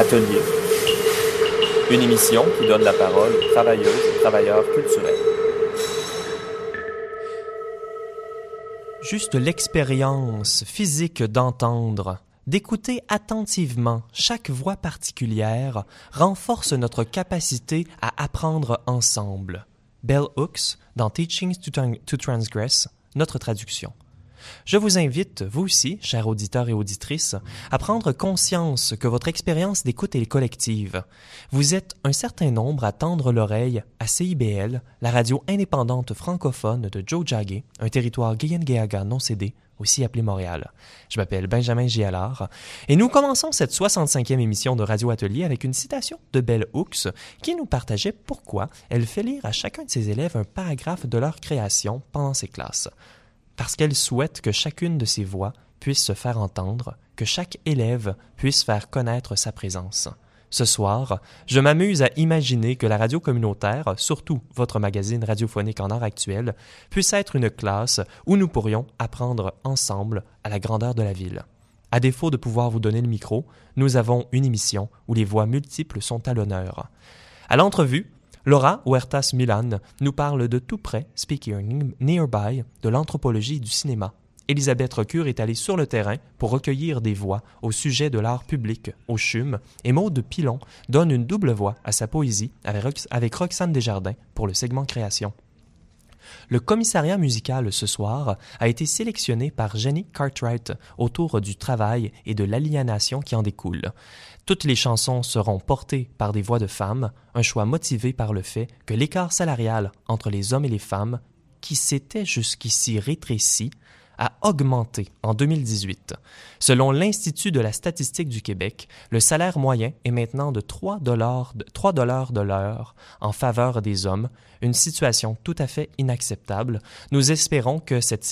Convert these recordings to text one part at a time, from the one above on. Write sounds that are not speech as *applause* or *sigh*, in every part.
Atelier. Une émission qui donne la parole aux travailleuses et travailleurs culturels. Juste l'expérience physique d'entendre, d'écouter attentivement chaque voix particulière renforce notre capacité à apprendre ensemble. Bell Hooks dans Teachings to, Transgress, notre traduction. Je vous invite, vous aussi, chers auditeurs et auditrices, à prendre conscience que votre expérience d'écoute est collective. Vous êtes un certain nombre à tendre l'oreille à CIBL, la radio indépendante francophone de Joe Jagge, un territoire Guyen-Guéaga non cédé, aussi appelé Montréal. Je m'appelle Benjamin Gialard et nous commençons cette 65e émission de Radio Atelier avec une citation de Belle Hooks qui nous partageait pourquoi elle fait lire à chacun de ses élèves un paragraphe de leur création pendant ses classes parce qu'elle souhaite que chacune de ses voix puisse se faire entendre, que chaque élève puisse faire connaître sa présence. Ce soir, je m'amuse à imaginer que la radio communautaire, surtout votre magazine radiophonique en art actuel, puisse être une classe où nous pourrions apprendre ensemble à la grandeur de la ville. À défaut de pouvoir vous donner le micro, nous avons une émission où les voix multiples sont à l'honneur. À l'entrevue, Laura Huertas Milan nous parle de tout près, Speaking Nearby, de l'anthropologie du cinéma. Elisabeth Recure est allée sur le terrain pour recueillir des voix au sujet de l'art public au CHUM et Maude Pilon donne une double voix à sa poésie avec Roxane Desjardins pour le segment création. Le commissariat musical ce soir a été sélectionné par Jenny Cartwright autour du travail et de l'aliénation qui en découle. Toutes les chansons seront portées par des voix de femmes, un choix motivé par le fait que l'écart salarial entre les hommes et les femmes, qui s'était jusqu'ici rétréci, a augmenté en 2018. Selon l'Institut de la statistique du Québec, le salaire moyen est maintenant de 3 dollars de, 3 dollars de l'heure en faveur des hommes, une situation tout à fait inacceptable. Nous espérons que cette,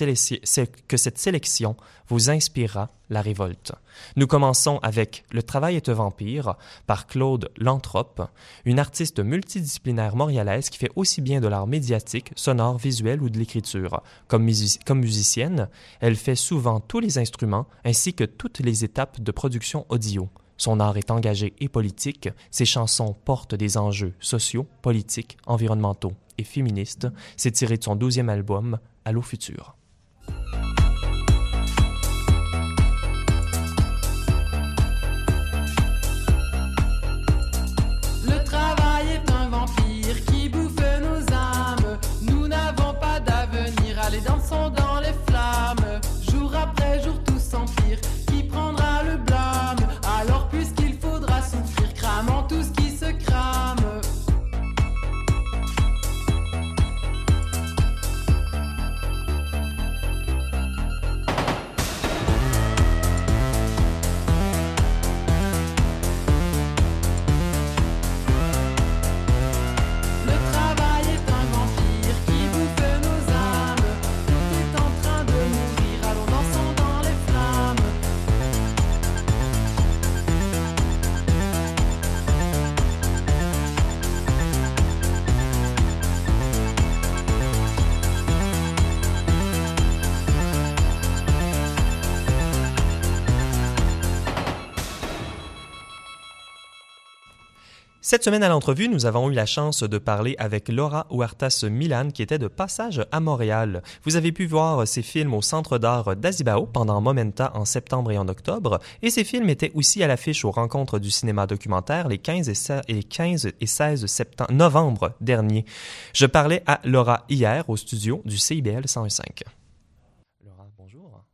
sélection vous inspirera la révolte. Nous commençons avec Le travail est un vampire par Claude Lanthrope, une artiste multidisciplinaire montréalaise qui fait aussi bien de l'art médiatique, sonore, visuel ou de l'écriture. Comme musicienne, elle fait souvent tous les instruments ainsi que toutes les étapes de production audio. Son art est engagé et politique, ses chansons portent des enjeux sociaux, politiques, environnementaux et féministes. C'est tiré de son douzième album, Allô Futur. Cette semaine à l'entrevue, nous avons eu la chance de parler avec Laura Huertas Milan qui était de passage à Montréal. Vous avez pu voir ses films au Centre d'art d'Azibao pendant Momenta en septembre et en octobre et ces films étaient aussi à l'affiche aux rencontres du cinéma documentaire les 15 et 15 et 16 septembre, novembre dernier. Je parlais à Laura hier au studio du CIBL 105. Laura, bonjour.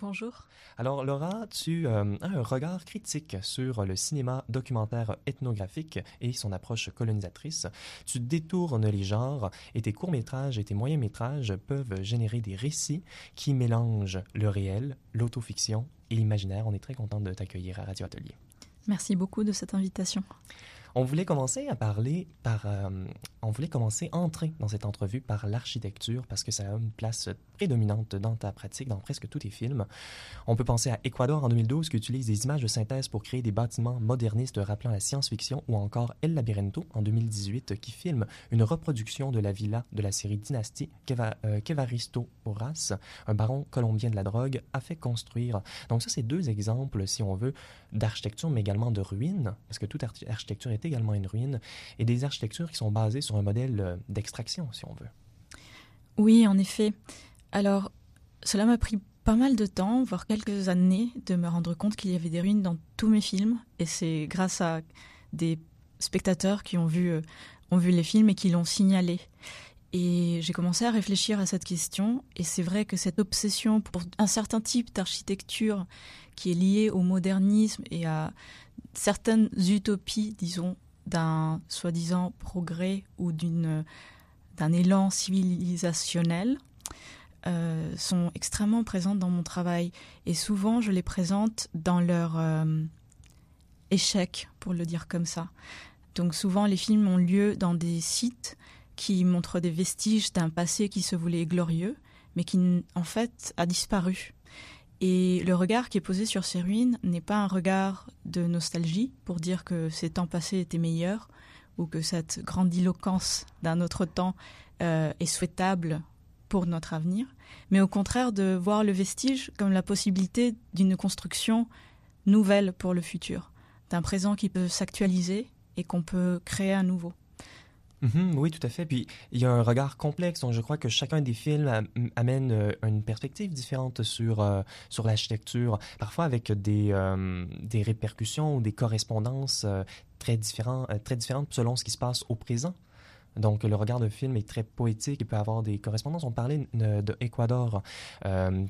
Bonjour. Alors Laura, tu euh, as un regard critique sur le cinéma documentaire ethnographique et son approche colonisatrice. Tu détournes les genres et tes courts-métrages et tes moyens-métrages peuvent générer des récits qui mélangent le réel, l'autofiction et l'imaginaire. On est très content de t'accueillir à Radio Atelier. Merci beaucoup de cette invitation. On voulait commencer à parler par, euh, on voulait commencer à entrer dans cette entrevue par l'architecture parce que ça a une place prédominante dans ta pratique, dans presque tous tes films. On peut penser à Ecuador en 2012 qui utilise des images de synthèse pour créer des bâtiments modernistes rappelant la science-fiction ou encore El Labirinto en 2018 qui filme une reproduction de la villa de la série Dynastie qu'Evaristo euh, Horace, un baron colombien de la drogue, a fait construire. Donc ça, c'est deux exemples, si on veut, d'architecture, mais également de ruines, parce que toute architecture est également une ruine, et des architectures qui sont basées sur un modèle euh, d'extraction, si on veut. Oui, en effet. Alors, cela m'a pris pas mal de temps, voire quelques années, de me rendre compte qu'il y avait des ruines dans tous mes films, et c'est grâce à des spectateurs qui ont vu, euh, ont vu les films et qui l'ont signalé. Et j'ai commencé à réfléchir à cette question, et c'est vrai que cette obsession pour un certain type d'architecture qui est liée au modernisme et à certaines utopies, disons, d'un soi-disant progrès ou d'un élan civilisationnel euh, sont extrêmement présentes dans mon travail. Et souvent je les présente dans leur euh, échec pour le dire comme ça. Donc souvent les films ont lieu dans des sites qui montrent des vestiges d'un passé qui se voulait glorieux mais qui en fait a disparu et le regard qui est posé sur ces ruines n'est pas un regard de nostalgie pour dire que ces temps passés étaient meilleurs ou que cette grandiloquence d'un autre temps euh, est souhaitable pour notre avenir, mais au contraire de voir le vestige comme la possibilité d'une construction nouvelle pour le futur, d'un présent qui peut s'actualiser et qu'on peut créer à nouveau. Mhm, oui, tout à fait. Puis il y a un regard complexe. Donc je crois que chacun des films amène euh, une perspective différente sur euh, sur l'architecture, parfois avec des euh, des répercussions ou des correspondances très différents très différentes selon ce qui se passe au présent. Donc, le regard de film est très poétique. Il peut avoir des correspondances. On parlait de, de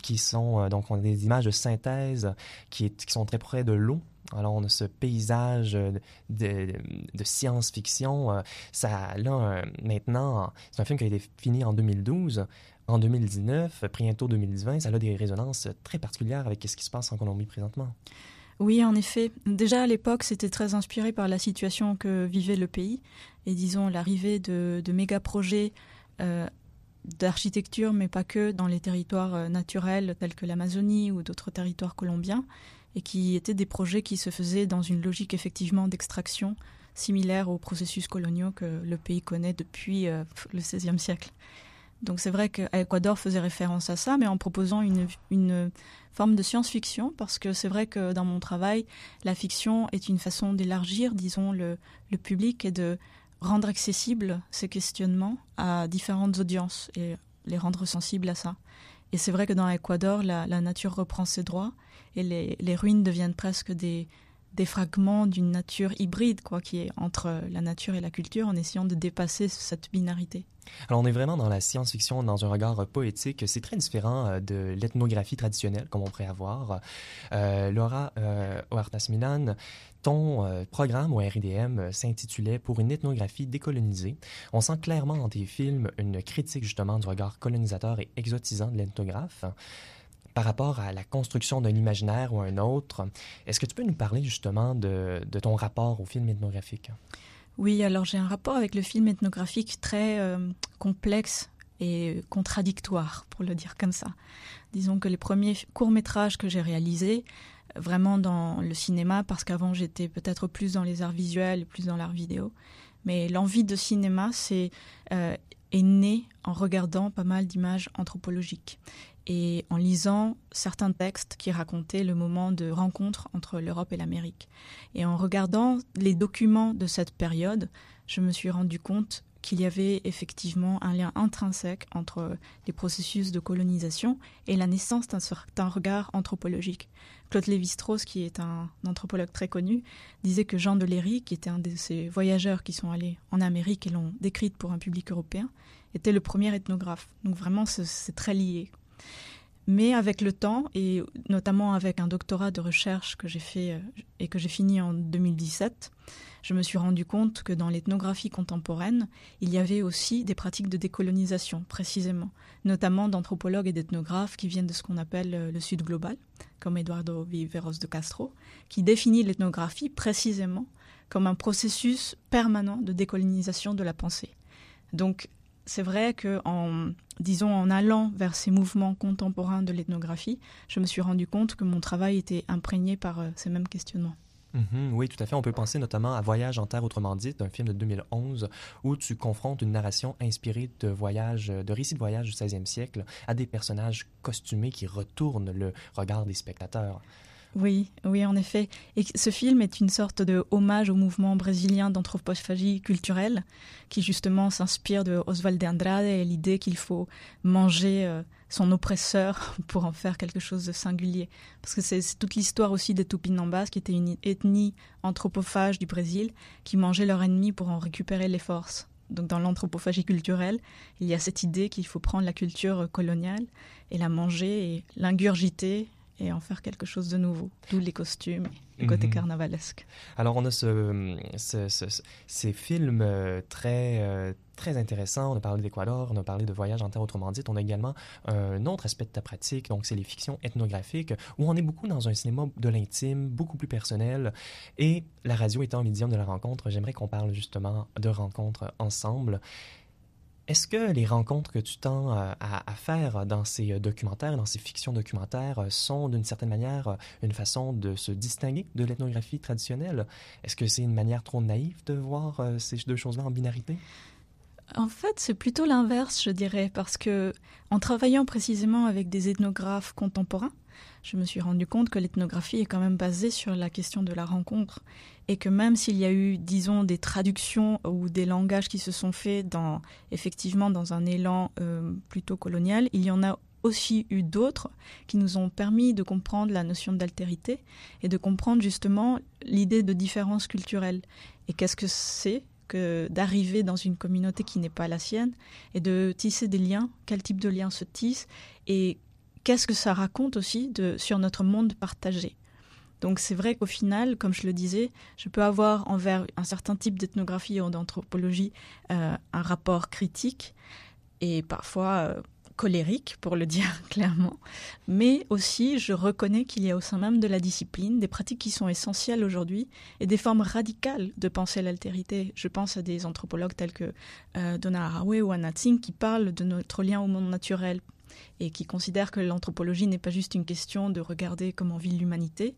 qui sont donc on a des images de synthèse qui, qui sont très près de l'eau. Alors, on a ce paysage de, de science-fiction. Euh, ça, là, maintenant, c'est un film qui a été fini en 2012. En 2019, bientôt 2020, ça a des résonances très particulières avec ce qui se passe en Colombie présentement. Oui, en effet. Déjà à l'époque, c'était très inspiré par la situation que vivait le pays et disons l'arrivée de, de méga projets euh, d'architecture, mais pas que dans les territoires euh, naturels tels que l'Amazonie ou d'autres territoires colombiens et qui étaient des projets qui se faisaient dans une logique effectivement d'extraction similaire aux processus coloniaux que le pays connaît depuis euh, le XVIe siècle. Donc c'est vrai qu'Ecuador faisait référence à ça, mais en proposant une, forme de science-fiction, parce que c'est vrai que dans mon travail, la fiction est une façon d'élargir, disons, le, le public et de rendre accessibles ces questionnements à différentes audiences et les rendre sensibles à ça. Et c'est vrai que dans l'Équateur, la, la, nature reprend ses droits et les, ruines deviennent presque des, fragments d'une nature hybride, quoi, qui est entre la nature et la culture, en essayant de dépasser cette binarité. Alors, on est vraiment dans la science-fiction, dans un regard poétique. C'est très différent euh, de l'ethnographie traditionnelle, comme on pourrait avoir. Euh, Laura euh, ton euh, programme au RIDM euh, s'intitulait Pour une ethnographie décolonisée. On sent clairement dans tes films une critique justement du regard colonisateur et exotisant de l'ethnographe par rapport à la construction d'un imaginaire ou un autre. Est-ce que tu peux nous parler justement de, ton rapport au film ethnographique? Oui, alors j'ai un rapport avec le film ethnographique très euh, complexe et contradictoire, pour le dire comme ça. Disons que les premiers courts-métrages que j'ai réalisés, vraiment dans le cinéma, parce qu'avant j'étais peut-être plus dans les arts visuels, plus dans l'art vidéo, mais l'envie de cinéma, c'est euh, est née en regardant pas mal d'images anthropologiques et en lisant certains textes qui racontaient le moment de rencontre entre l'Europe et l'Amérique. Et en regardant les documents de cette période, je me suis rendu compte qu'il y avait effectivement un lien intrinsèque entre les processus de colonisation et la naissance d'un regard anthropologique. Claude Lévi-Strauss, qui est un anthropologue très connu, disait que Jean de Léry, qui était un de ces voyageurs qui sont allés en Amérique et l'ont décrite pour un public européen, était le premier ethnographe. Donc vraiment, c'est très lié. Mais avec le temps, et notamment avec un doctorat de recherche que j'ai fait euh, et que j'ai fini en 2017, je me suis rendu compte que dans l'ethnographie contemporaine, il y avait aussi des pratiques de décolonisation, précisément, notamment d'anthropologues et d'ethnographes qui viennent de ce qu'on appelle euh, le Sud global, comme Eduardo Viveros de Castro, qui définit l'ethnographie précisément comme un processus permanent de décolonisation de la pensée. Donc c'est vrai que en disons en allant vers ces mouvements contemporains de l'ethnographie, je me suis rendu compte que mon travail était imprégné par euh, ces mêmes questionnements. Mhm, oui, tout à fait. On peut penser notamment à Voyage en Terre autrement dit, un film de 2011 où tu confrontes une narration inspirée de voyages, de récits de voyage du 16e siècle à des personnages costumés qui retournent le regard des spectateurs. Oui, oui, en effet. Et ce film est une sorte de hommage au mouvement brésilien d'anthropophagie culturelle, qui justement s'inspire de Oswald de Andrade et l'idée qu'il faut manger euh, son oppresseur *laughs* pour en faire quelque chose de singulier. Parce que c'est toute l'histoire aussi des Tupinambas, qui était une ethnie anthropophage du Brésil, qui mangeait leur ennemi pour en récupérer les forces. Donc dans l'anthropophagie culturelle, il y a cette idée qu'il faut prendre la culture coloniale et la manger et l'ingurgiter et en faire quelque chose de nouveau. D'où les costumes, le côté mhm. carnavalesque. Alors on a ce, ces films euh, très, euh, très intéressants. On a parlé d'Équateur, on a parlé de Voyage en Terre autrement dit. On a également un autre aspect de ta pratique, donc c'est les fictions ethnographiques, où on est beaucoup dans un cinéma de l'intime, beaucoup plus personnel. Et la radio étant un médium de la rencontre, j'aimerais qu'on parle justement de rencontres ensemble. Est-ce que les rencontres que tu tends euh, à, faire dans ces euh, documentaires, dans ces fictions documentaires, euh, sont d'une certaine manière une façon de se distinguer de l'ethnographie traditionnelle? Est-ce que c'est une manière trop naïve de voir ces deux choses-là en binarité? En fait, c'est plutôt l'inverse, je dirais, parce que en travaillant précisément avec des ethnographes contemporains, je me suis rendu compte que l'ethnographie est quand même basée sur la question de la rencontre et que même s'il y a eu, disons, des traductions ou des langages qui se sont faits dans, effectivement, dans un élan euh, plutôt colonial, il y en a aussi eu d'autres qui nous ont permis de comprendre la notion d'altérité et de comprendre justement l'idée de différence culturelle. Et qu'est-ce que c'est que d'arriver dans une communauté qui n'est pas la sienne et de tisser des liens, quel type de liens se tissent? Et qu'est-ce que ça raconte aussi sur notre monde partagé. Donc c'est vrai qu'au final, comme je le disais, je peux avoir envers un certain type d'ethnographie ou d'anthropologie euh, un rapport critique et parfois euh, colérique, pour le *laughs* dire clairement. Mais aussi, je reconnais qu'il y a au sein même de la discipline des pratiques qui sont essentielles aujourd'hui et des formes radicales de penser l'altérité. Je pense à des anthropologues tels que euh, Donna Haraway ou Anna Tsing qui parlent de notre lien au monde naturel et qui considèrent que l'anthropologie n'est pas juste une question de regarder comment vit l'humanité,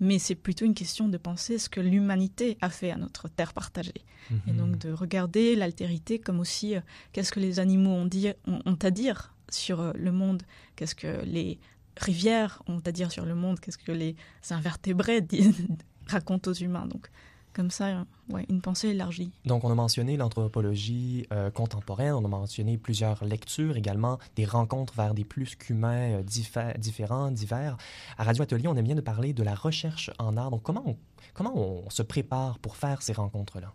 mais c'est plutôt une question de penser ce que l'humanité a fait à notre terre partagée. Et mhm. donc de regarder l'altérité comme aussi euh, qu'est-ce que les animaux ont, dit, ont, à dire sur euh, le monde, qu'est-ce que les rivières ont à dire sur le monde, qu'est-ce que les invertébrés *laughs* racontent aux humains. Donc comme ça, ouais, une pensée élargie. Donc, on a mentionné l'anthropologie euh, contemporaine, on a mentionné plusieurs lectures également, des rencontres vers des plus qu'humains euh, différents, divers. À Radio Atelier, on aime bien de parler de la recherche en art. Donc, comment on, comment on se prépare pour faire ces rencontres-là?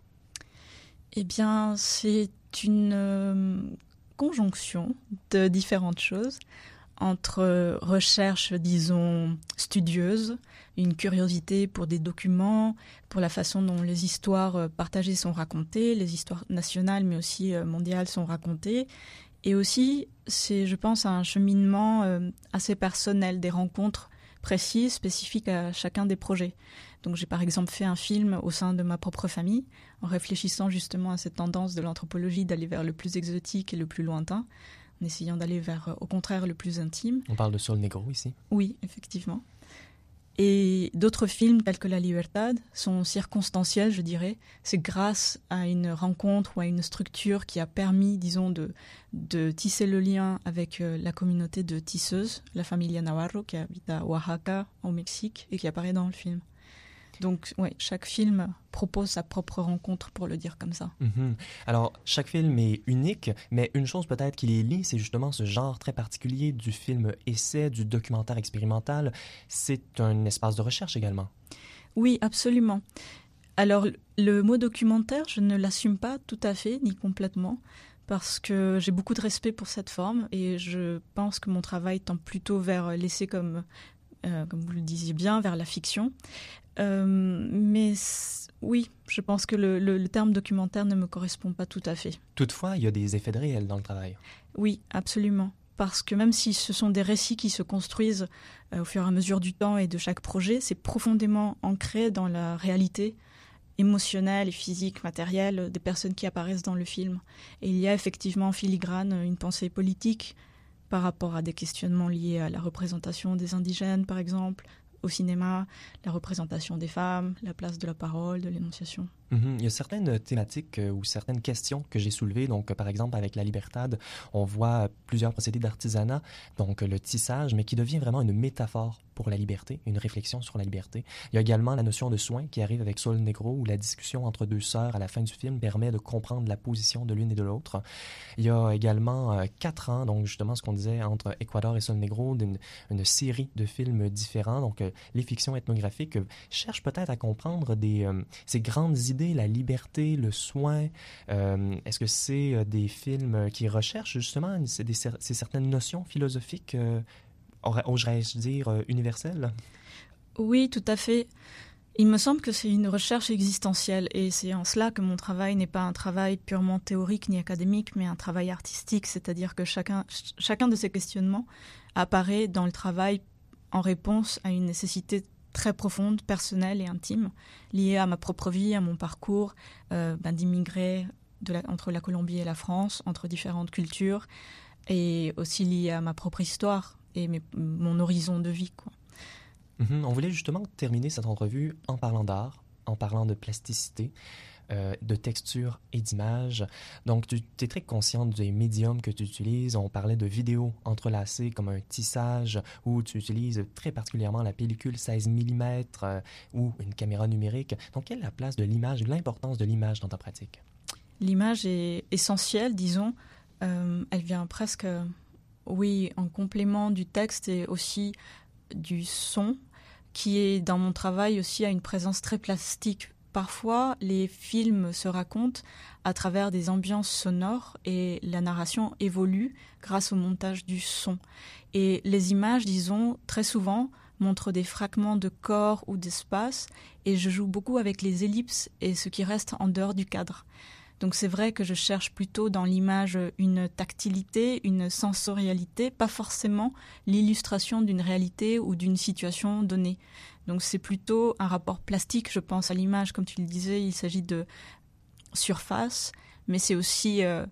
Eh bien, c'est une euh, conjonction de différentes choses entre recherche, disons, studieuse, une curiosité pour des documents, pour la façon dont les histoires euh, partagées sont racontées, les histoires nationales mais aussi euh, mondiales sont racontées. Et aussi, c'est, je pense, un cheminement euh, assez personnel, des rencontres précises, spécifiques à chacun des projets. Donc j'ai par exemple fait un film au sein de ma propre famille, en réfléchissant justement à cette tendance de l'anthropologie d'aller vers le plus exotique et le plus lointain, en essayant d'aller vers, au contraire, le plus intime. On parle de Sol Negro ici Oui, effectivement. Et d'autres films tels que La Libertad sont circonstanciels, je dirais. C'est grâce à une rencontre ou à une structure qui a permis, disons, de, de tisser le lien avec euh, la communauté de tisseuses, la famille Navarro, qui habite à Oaxaca, au Mexique, et qui apparaît dans le film. Donc, ouais, chaque film propose sa propre rencontre, pour le dire comme ça. Mhm. Alors, chaque film est unique, mais une chose peut-être qui les lie, c'est justement ce genre très particulier du film essai, du documentaire expérimental. C'est un espace de recherche également. Oui, absolument. Alors, le mot documentaire, je ne l'assume pas tout à fait, ni complètement, parce que j'ai beaucoup de respect pour cette forme et je pense que mon travail tend plutôt vers l'essai comme euh, comme vous le disiez bien, vers la fiction. Euh, mais oui, je pense que le, terme documentaire ne me correspond pas tout à fait. Toutefois, il y a des effets de réel dans le travail. Oui, absolument. Parce que même si ce sont des récits qui se construisent euh, au fur et à mesure du temps et de chaque projet, c'est profondément ancré dans la réalité émotionnelle et physique, matérielle des personnes qui apparaissent dans le film. Et il y a effectivement en filigrane une pensée politique par rapport à des questionnements liés à la représentation des indigènes, par exemple, au cinéma, la représentation des femmes, la place de la parole, de l'énonciation. Mhm. Il y a certaines thématiques euh, ou certaines questions que j'ai soulevées. Donc, par exemple, avec la Libertad, on voit plusieurs procédés d'artisanat, donc le tissage, mais qui devient vraiment une métaphore pour la liberté, une réflexion sur la liberté. Il y a également la notion de soin qui arrive avec Sol Negro, où la discussion entre deux sœurs à la fin du film permet de comprendre la position de l'une et de l'autre. Il y a également euh, quatre ans, donc justement ce qu'on disait entre Ecuador et Sol Negro, d'une une série de films différents. Donc, euh, les fictions ethnographiques cherchent peut-être à comprendre des, ces grandes idées la liberté, le soin? Euh, est-ce que c'est euh, des films qui recherchent justement ces, certaines notions philosophiques, euh, oserais-je dire, universelles? Oui, tout à fait. Il me semble que c'est une recherche existentielle et c'est en cela que mon travail n'est pas un travail purement théorique ni académique, mais un travail artistique, c'est-à-dire que chacun de ces questionnements apparaît dans le travail en réponse à une nécessité très profonde, personnelle et intime, liée à ma propre vie, à mon parcours euh, ben, d'immigré entre la Colombie et la France, entre différentes cultures, et aussi liée à ma propre histoire et mon horizon de vie. Mm-hmm. on voulait justement terminer cette entrevue en parlant d'art, en parlant de plasticité. Euh, de texture et d'image. Donc, tu es très consciente des médiums que tu utilises. On parlait de vidéos entrelacées comme un tissage, où tu utilises très particulièrement la pellicule 16 mm euh, ou une caméra numérique. Donc, quelle est la place de l'image, l'importance de l'image dans ta pratique? L'image est essentielle, disons. Euh, elle vient presque, oui, en complément du texte et aussi du son, qui est dans mon travail aussi à une présence très plastique Parfois, les films se racontent à travers des ambiances sonores et la narration évolue grâce au montage du son. Et les images, disons, très souvent montrent des fragments de corps ou d'espace et je joue beaucoup avec les ellipses et ce qui reste en dehors du cadre. Donc c'est vrai que je cherche plutôt dans l'image une tactilité, une sensorialité, pas forcément l'illustration d'une réalité ou d'une situation donnée. Donc c'est plutôt un rapport plastique, je pense, à l'image. Comme tu le disais, il s'agit de surface, mais c'est aussi euh,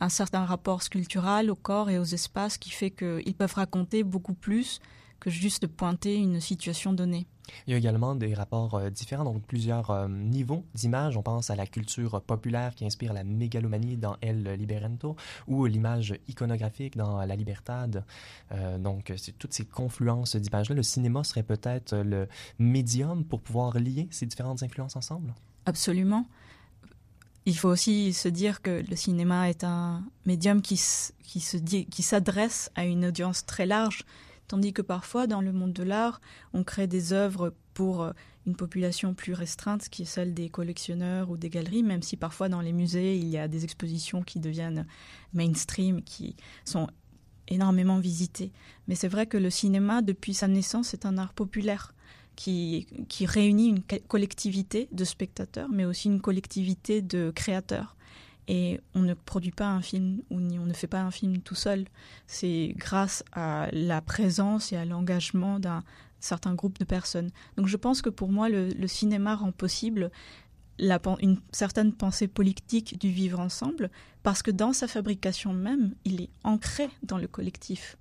un certain rapport sculptural au corps et aux espaces qui fait qu'ils peuvent raconter beaucoup plus que juste pointer une situation donnée. Il y a également des rapports euh, différents, donc plusieurs euh, niveaux d'image. On pense à la culture populaire qui inspire la mégalomanie dans El Liberento ou l'image iconographique dans La Libertad. Euh, donc, c'est toutes ces confluences d'images-là. Le cinéma serait peut-être le médium pour pouvoir lier ces différentes influences ensemble? Absolument. Il faut aussi se dire que le cinéma est un médium qui s'adresse à une audience très large tandis que parfois dans le monde de l'art, on crée des œuvres pour euh, une population plus restreinte, qui est celle des collectionneurs ou des galeries, même si parfois dans les musées, il y a des expositions qui deviennent mainstream, qui sont énormément visitées. Mais c'est vrai que le cinéma, depuis sa naissance, est un art populaire. Qui, qui réunit une collectivité de spectateurs, mais aussi une collectivité de créateurs. Et on ne produit pas un film ou on ne fait pas un film tout seul. C'est grâce à la présence et à l'engagement d'un certain groupe de personnes. Donc je pense que pour moi, le, cinéma rend possible une certaine pensée politique du vivre ensemble, parce que dans sa fabrication même, il est ancré dans le collectif.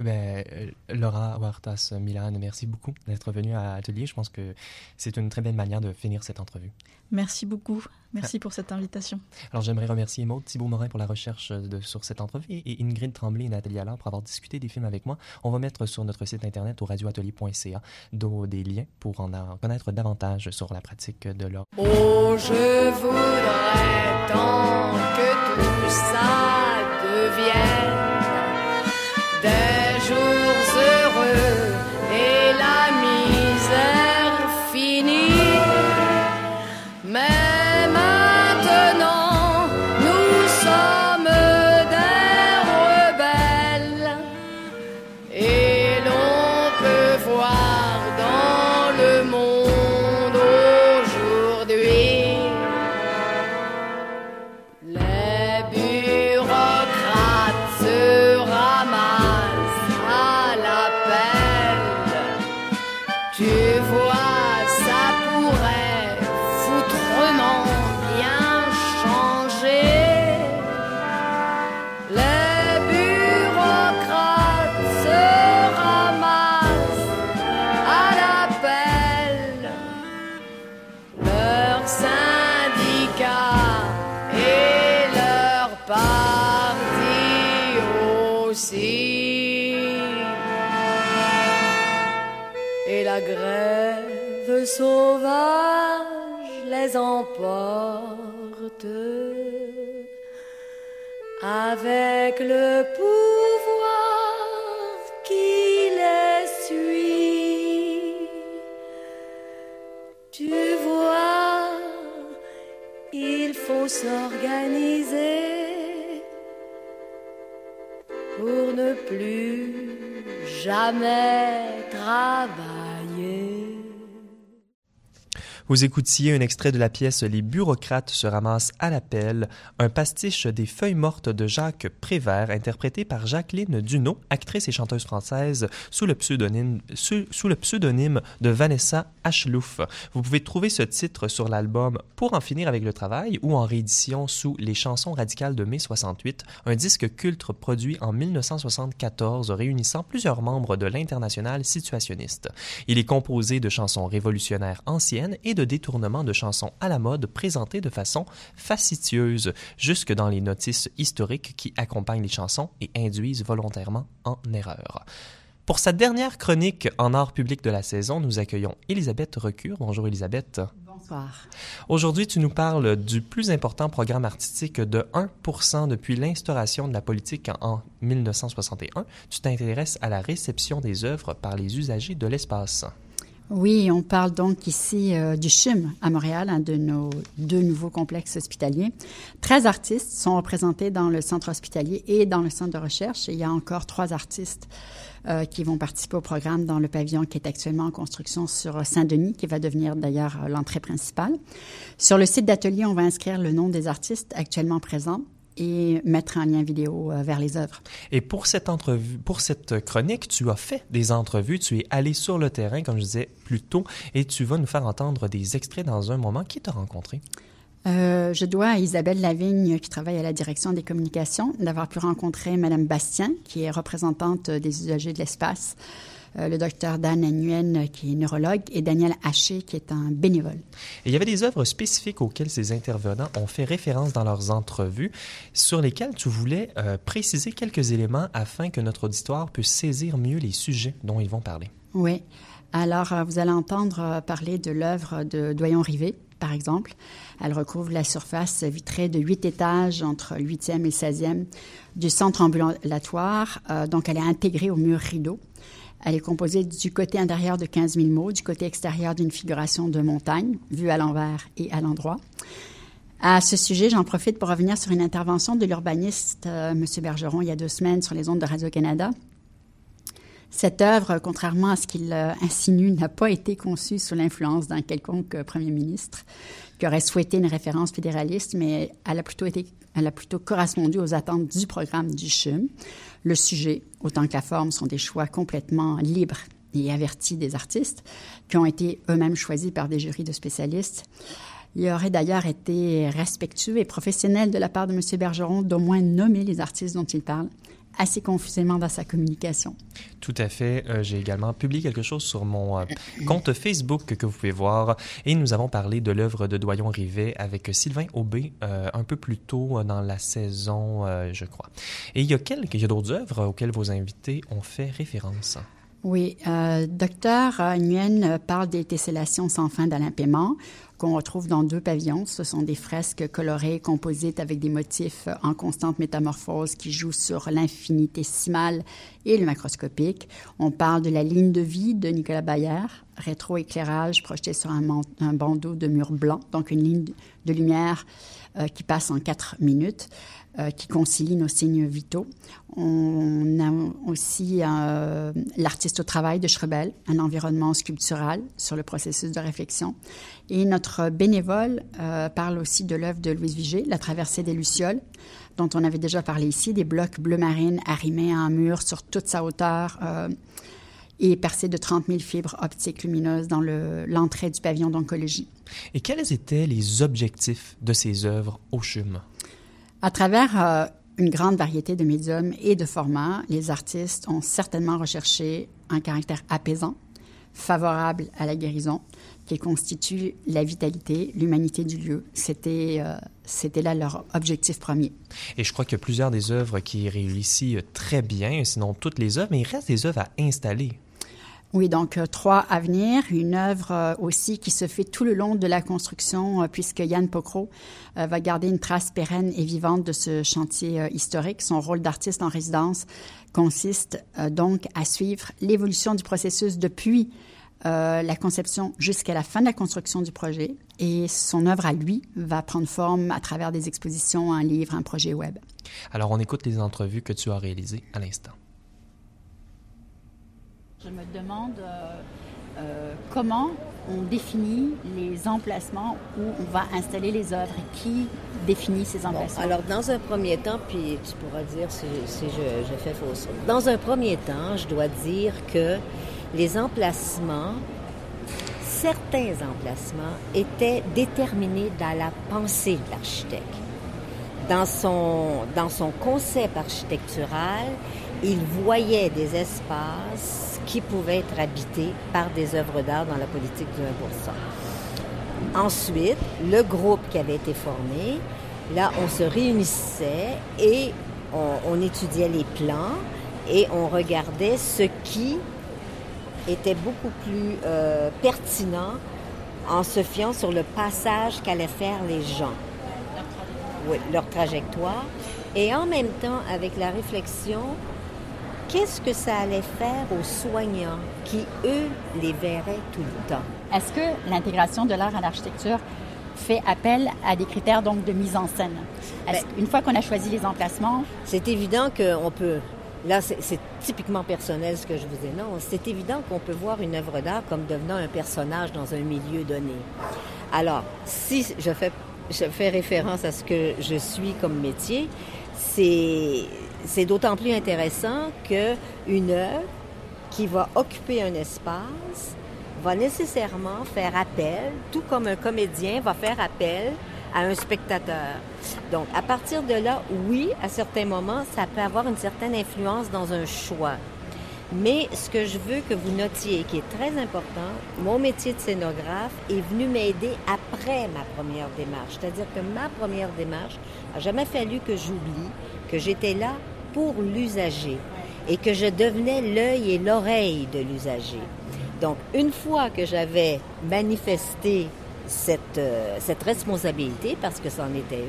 Ben, euh, Laura Huertas Milan, merci beaucoup d'être venue à l'atelier. Je pense que c'est une très belle manière de finir cette entrevue. Merci beaucoup. Merci pour cette invitation. Alors, j'aimerais remercier Maud Thibault-Morin pour la recherche de, sur cette entrevue et Ingrid Tremblay et Nathalie Allard pour avoir discuté des films avec moi. On va mettre sur notre site internet au radioatelier.ca des liens pour en connaître davantage sur la pratique de l'art. Oh, je voudrais tant que tout ça devienne s'organiser pour ne plus jamais travailler. Vous écoutiez un extrait de la pièce Les bureaucrates se ramassent à l'appel, un pastiche des feuilles mortes de Jacques Prévert, interprété par Jacqueline Duno, actrice et chanteuse française, sous le pseudonyme, de Vanessa Achlouf. Vous pouvez trouver ce titre sur l'album Pour en finir avec le travail ou en réédition sous Les chansons radicales de mai 68, un disque culte produit en 1974 réunissant plusieurs membres de l'international situationniste. Il est composé de chansons révolutionnaires anciennes et détournements de chansons à la mode présentées de façon facétieuse, jusque dans les notices historiques qui accompagnent les chansons et induisent volontairement en erreur. Pour sa dernière chronique en art public de la saison, nous accueillons Elisabeth Recure. Bonjour Elisabeth. Bonsoir. Aujourd'hui, tu nous parles du plus important programme artistique de 1% depuis l'instauration de la politique en 1961. Tu t'intéresses à la réception des œuvres par les usagers de l'espace. Oui, on parle donc ici euh, du CHUM à Montréal, un de nos deux nouveaux complexes hospitaliers. 13 artistes sont représentés dans le centre hospitalier et dans le centre de recherche. Il y a encore trois artistes euh, qui vont participer au programme dans le pavillon qui est actuellement en construction sur Saint-Denis, qui va devenir d'ailleurs euh, l'entrée principale. Sur le site d'atelier, on va inscrire le nom des artistes actuellement présents et mettre un lien vidéo euh, vers les œuvres. Et pour cette entrevue, pour cette chronique, tu as fait des entrevues, tu es allé sur le terrain, comme je disais plus tôt, et tu vas nous faire entendre des extraits dans un moment. Qui t'a rencontré? Euh, je dois à Isabelle Lavigne, qui travaille à la direction des communications, d'avoir pu rencontrer Madame Bastien, qui est représentante des usagers de l'espace, le docteur Dan Nguyen, qui est neurologue, et Daniel Haché, qui est un bénévole. Et il y avait des œuvres spécifiques auxquelles ces intervenants ont fait référence dans leurs entrevues, sur lesquelles tu voulais euh, préciser quelques éléments afin que notre auditoire puisse saisir mieux les sujets dont ils vont parler. Oui. Alors, euh, vous allez entendre euh, parler de l'œuvre de Doyon Rivet, par exemple. Elle recouvre la surface vitrée de huit étages entre le 8e et le 16e du centre ambulatoire. Euh, donc, elle est intégrée au mur rideau. Elle est composée du côté intérieur de 15 000 mots, du côté extérieur d'une figuration de montagne, vue à l'envers et à l'endroit. À ce sujet, j'en profite pour revenir sur une intervention de l'urbaniste euh, M. Bergeron il y a deux semaines sur les ondes de Radio-Canada. Cette œuvre, contrairement à ce qu'il euh, insinue, n'a pas été conçue sous l'influence d'un quelconque euh, premier ministre qui aurait souhaité une référence fédéraliste, mais elle a plutôt été, elle a plutôt correspondu aux attentes du programme du CHUM. Le sujet, autant que la forme, sont des choix complètement libres et avertis des artistes, qui ont été eux-mêmes choisis par des jurys de spécialistes. Il aurait d'ailleurs été respectueux et professionnel de la part de M. Bergeron d'au moins nommer les artistes dont il parle, assez confusément dans sa communication. Tout à fait. Euh, J'ai également publié quelque chose sur mon euh, compte Facebook que vous pouvez voir et nous avons parlé de l'œuvre de Doyon Rivet avec Sylvain Aubé euh, un peu plus tôt dans la saison, euh, je crois. Et il y a, quelques, il y a d'autres œuvres auxquelles vos invités ont fait référence. Oui, euh, docteur Nguyen parle des tessellations sans fin d'Alain Paiement qu'on retrouve dans deux pavillons. Ce sont des fresques colorées, composites avec des motifs en constante métamorphose qui jouent sur l'infinitésimal et le macroscopique. On parle de la ligne de vie de Nicolas Bayer, rétroéclairage projeté sur un bandeau de mur blanc, donc une ligne de lumière euh, qui passe en quatre minutes, euh, qui concilie nos signes vitaux. On a aussi euh, l'artiste au travail de Schrebel, un environnement sculptural sur le processus de réflexion. Et notre bénévole euh, parle aussi de l'œuvre de Louise Vigée, La traversée des Lucioles, dont on avait déjà parlé ici, des blocs bleu marine arrimés à un mur sur toute sa hauteur et percés de 30 000 fibres optiques lumineuses dans le- l'entrée du pavillon d'oncologie. Et quels étaient les objectifs de ces œuvres au CHUM? À travers euh, une grande variété de médiums et de formats, les artistes ont certainement recherché un caractère apaisant, favorable à la guérison, qui constitue la vitalité, l'humanité du lieu. C'était euh, c'était là leur objectif premier. Et je crois qu'il y a plusieurs des œuvres qui réussissent très bien, sinon toutes les œuvres, mais il reste des œuvres à installer. Oui, donc euh, trois à venir, une œuvre euh, aussi qui se fait tout le long de la construction, euh, puisque Yann Pocro va garder une trace pérenne et vivante de ce chantier historique. Son rôle d'artiste en résidence consiste donc à suivre l'évolution du processus depuis la conception jusqu'à la fin de la construction du projet. Et son œuvre à lui va prendre forme à travers des expositions, un livre, un projet web. Alors, on écoute les entrevues que tu as réalisées à l'instant. Je me demande euh, euh, comment on définit les emplacements où on va installer les œuvres et qui définit ces emplacements? alors, dans un premier temps, puis tu pourras dire si, je, fais fausse Dans un premier temps, je dois dire que les emplacements, certains emplacements étaient déterminés dans la pensée de l'architecte. Dans son, dans son concept architectural, il voyait des espaces qui pouvaient être habités par des œuvres d'art dans la politique du 1 Ensuite, le groupe qui avait été formé, là, on se réunissait et on, étudiait les plans et on regardait ce qui était beaucoup plus euh, pertinent en se fiant sur le passage qu'allaient faire les gens, oui, leur trajectoire, et en même temps avec la réflexion qu'est-ce que ça allait faire aux soignants qui, eux, les verraient tout le temps? Est-ce que l'intégration de l'art à l'architecture fait appel à des critères donc de mise en scène? Ben, une fois qu'on a choisi les emplacements... C'est évident qu'on peut... Là, c'est typiquement personnel ce que je vous énonce. C'est évident qu'on peut voir une œuvre d'art comme devenant un personnage dans un milieu donné. Alors, si je fais, je fais référence à ce que je suis comme métier, c'est c'est d'autant plus intéressant qu'une œuvre qui va occuper un espace va nécessairement faire appel, tout comme un comédien va faire appel à un spectateur. Donc, à partir de là, oui, à certains moments, ça peut avoir une certaine influence dans un choix. Mais ce que je veux que vous notiez, qui est très important, mon métier de scénographe est venu m'aider après ma première démarche. C'est-à-dire que ma première démarche n'a jamais fallu que j'oublie que j'étais là pour l'usager et que je devenais l'œil et l'oreille de l'usager. Donc, une fois que j'avais manifesté cette, euh, cette responsabilité, parce que c'en était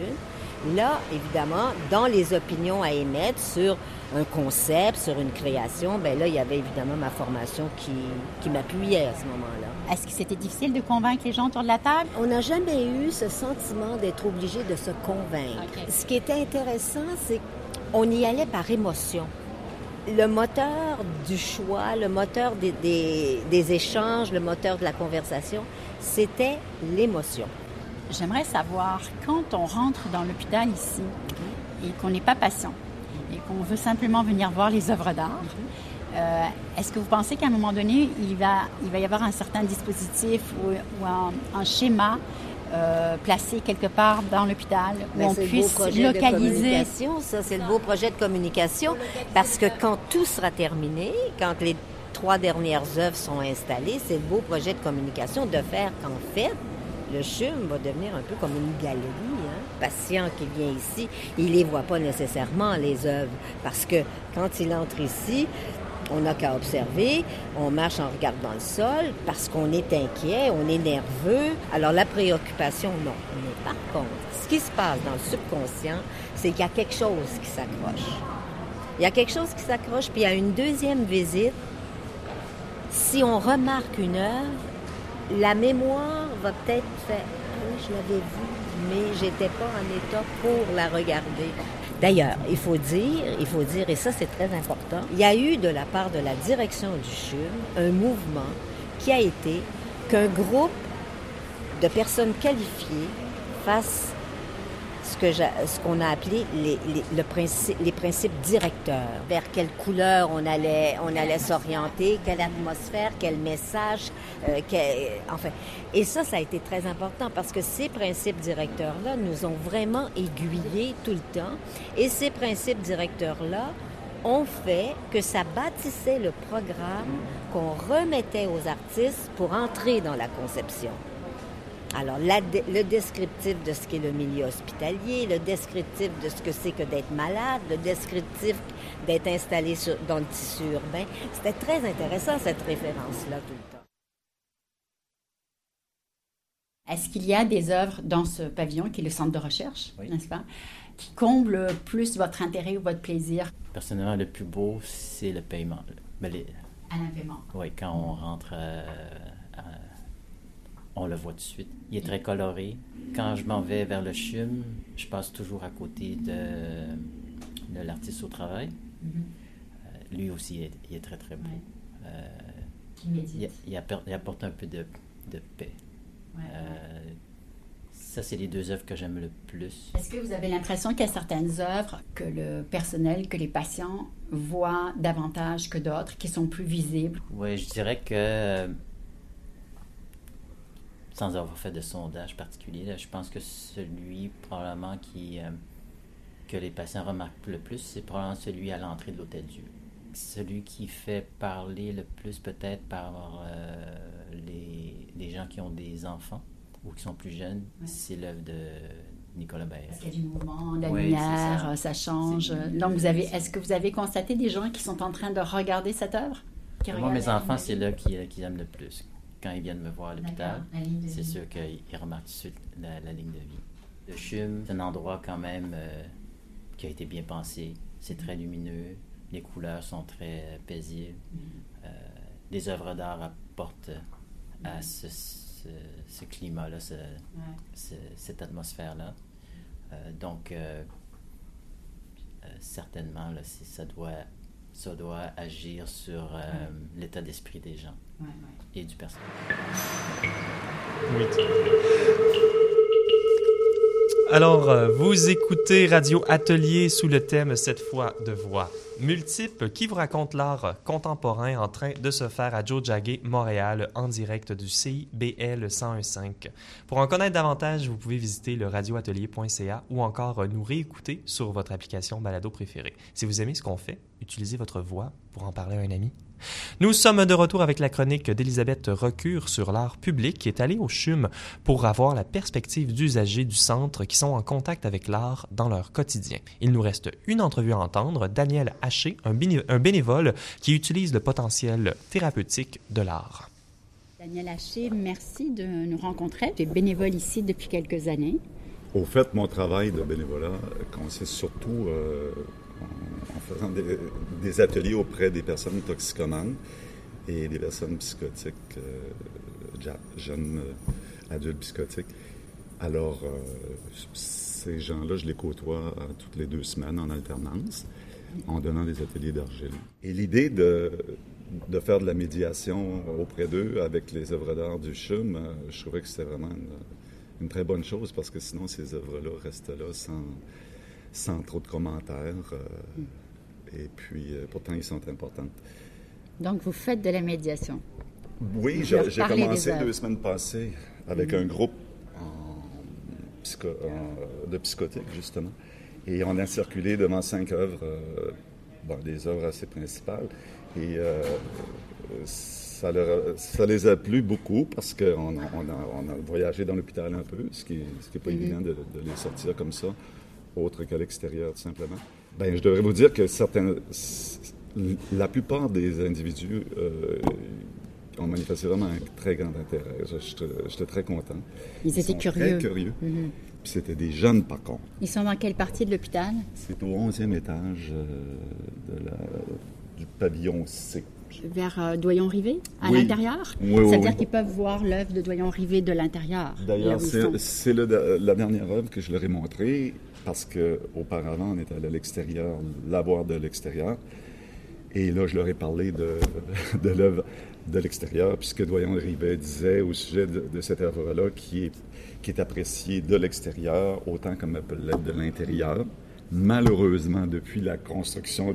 une, là, évidemment, dans les opinions à émettre sur un concept, sur une création, ben là, il y avait évidemment ma formation qui, qui m'appuyait à ce moment-là. Est-ce que c'était difficile de convaincre les gens autour de la table? On n'a jamais eu ce sentiment d'être obligé de se convaincre. Ce qui était intéressant, c'est on y allait par émotion. Le moteur du choix, le moteur des, échanges, le moteur de la conversation, c'était l'émotion. J'aimerais savoir, quand on rentre dans l'hôpital ici et qu'on n'est pas patient et qu'on veut simplement venir voir les œuvres d'art, euh, est-ce que vous pensez qu'à un moment donné, il va, il va y avoir un certain dispositif ou, un, schéma euh, placé quelque part dans l'hôpital où ben, on puisse localiser. Ça, c'est le beau projet de communication parce que quand tout sera terminé, quand les trois dernières œuvres sont installées, c'est le beau projet de communication de faire qu'en fait, le CHUM va devenir un peu comme une galerie. Patient qui vient ici, il les voit pas nécessairement les œuvres parce que quand il entre ici, on n'a qu'à observer, on marche en regardant le sol parce qu'on est inquiet, on est nerveux. Alors la préoccupation, non. Mais par contre, ce qui se passe dans le subconscient, c'est qu'il y a quelque chose qui s'accroche. Il y a quelque chose qui s'accroche, puis il y a une deuxième visite. Si on remarque une œuvre, la mémoire va peut-être faire ah oui, je l'avais vue, mais j'étais pas en état pour la regarder. D'ailleurs, il faut dire, il faut dire, et ça c'est très important, il y a eu de la part de la direction du CHUM un mouvement qui a été qu'un groupe de personnes qualifiées fasse ce qu'on a appelé les, le principe, les principes directeurs. Vers quelle couleur on allait, on allait s'orienter, quelle atmosphère, quel message, euh, enfin. Et ça, ça a été très important parce que ces principes directeurs-là nous ont vraiment aiguillés tout le temps. Et ces principes directeurs-là ont fait que ça bâtissait le programme qu'on remettait aux artistes pour entrer dans la conception. Alors, le descriptif de ce qu'est le milieu hospitalier, le descriptif de ce que c'est que d'être malade, le descriptif d'être installé dans le tissu urbain, c'était très intéressant cette référence-là tout le temps. Est-ce qu'il y a des œuvres dans ce pavillon qui est le centre de recherche, n'est-ce pas, qui comblent plus votre intérêt ou votre plaisir? Personnellement, le plus beau, c'est le paiement. À paiement. Oui, quand on rentre, euh, on le voit tout de suite. Il est très coloré. Quand je m'en vais vers le CHUM, je passe toujours à côté de, l'artiste au travail. Mm-hmm. Euh, lui aussi, il est, très, très beau. Euh, il, apporte, un peu de, paix. Ça, c'est les deux œuvres que j'aime le plus. Est-ce que vous avez l'impression qu'il y a certaines œuvres que le personnel, que les patients voient davantage que d'autres, qui sont plus visibles? Oui, je dirais que, sans avoir fait de sondage particulier, je pense que celui probablement qui, euh, que les patients remarquent le plus, c'est probablement celui à l'entrée de l'Hôtel Dieu. Celui qui fait parler le plus peut-être par euh, les, les gens qui ont des enfants ou qui sont plus jeunes, c'est l'œuvre de Nicolas Baer. Parce qu'il y a du mouvement, de la lumière, ça. change. Donc, vous avez, est-ce que vous avez constaté des gens qui sont en train de regarder cette œuvre Moi, mes enfants, c'est là qu'ils aiment le plus. Quand ils viennent me voir à l'hôpital, c'est sûr qu'ils remarquent tout de suite la, ligne de vie. Le CHUM, c'est un endroit quand même euh, qui a été bien pensé. C'est très lumineux, les couleurs sont très euh, paisibles. Mm. Euh, les œuvres d'art apportent à ce ce, climat-là, cette atmosphère-là. Euh, donc, certainement, là, ça, doit, ça doit agir sur l'état d'esprit des gens et du personnel. Oui. Alors, euh, vous écoutez Radio Atelier sous le thème cette fois de voix multiples qui vous raconte l'art contemporain en train de se faire à Joe Jagger, Montréal, en direct du CIBL 101.5. Pour en connaître davantage, vous pouvez visiter le radioatelier.ca ou encore nous réécouter sur votre application balado préférée. Si vous aimez ce qu'on fait, utilisez votre voix pour en parler à un ami nous sommes de retour avec la chronique d'Elisabeth Recure sur l'art public qui est allée au CHUM pour avoir la perspective d'usagers du centre qui sont en contact avec l'art dans leur quotidien. Il nous reste une entrevue à entendre, Daniel Haché, un, bénévole qui utilise le potentiel thérapeutique de l'art. Daniel Haché, merci de nous rencontrer. Tu es bénévole ici depuis quelques années. Au fait, mon travail de bénévolat consiste surtout euh, en, faisant des, ateliers auprès des personnes toxicomanes et des personnes psychotiques, euh, jeunes euh, adultes psychotiques. Alors, euh, ces gens-là, je les côtoie toutes les deux semaines en alternance en donnant des ateliers d'argile. Et l'idée de, de faire de la médiation auprès d'eux avec les œuvres d'art du CHUM, je trouvais que c'était vraiment une, une, très bonne chose parce que sinon ces œuvres-là restent là sans, sans trop de commentaires. Euh, et puis, euh, pourtant, ils sont importants. Donc, vous faites de la médiation. Oui, j'ai commencé deux semaines passées avec un groupe de psychotique, justement. Et on a circulé devant cinq œuvres, euh, bon, des œuvres assez principales. Et ça, ça, les a plu beaucoup parce qu'on a, on a, voyagé dans l'hôpital un peu, ce qui n'est pas mm-hmm. évident de, de, les sortir comme ça autre qu'à l'extérieur, tout simplement. Ben, je devrais vous dire que certains, la plupart des individus euh, ont manifesté vraiment un très grand intérêt. J'étais très content. Ils, étaient curieux. Très curieux. Mhm. Puis c'était des jeunes, par contre. Ils sont dans quelle partie de l'hôpital? C'est au 11e étage euh, de la, du pavillon C. Vers euh, Doyon-Rivet, à l'intérieur? Oui, oui, Ça veut dire qu'ils peuvent voir l'œuvre de Doyon-Rivet de l'intérieur. D'ailleurs, c'est la dernière œuvre que je leur ai montrée parce qu'auparavant, on était allé à l'extérieur, la voir de l'extérieur. Et là, je leur ai parlé *laughs* de, l'œuvre de l'extérieur, puisque Doyon Rivet disait au sujet de, cette œuvre-là, qui est, appréciée de l'extérieur autant comme de l'intérieur. Malheureusement, depuis la construction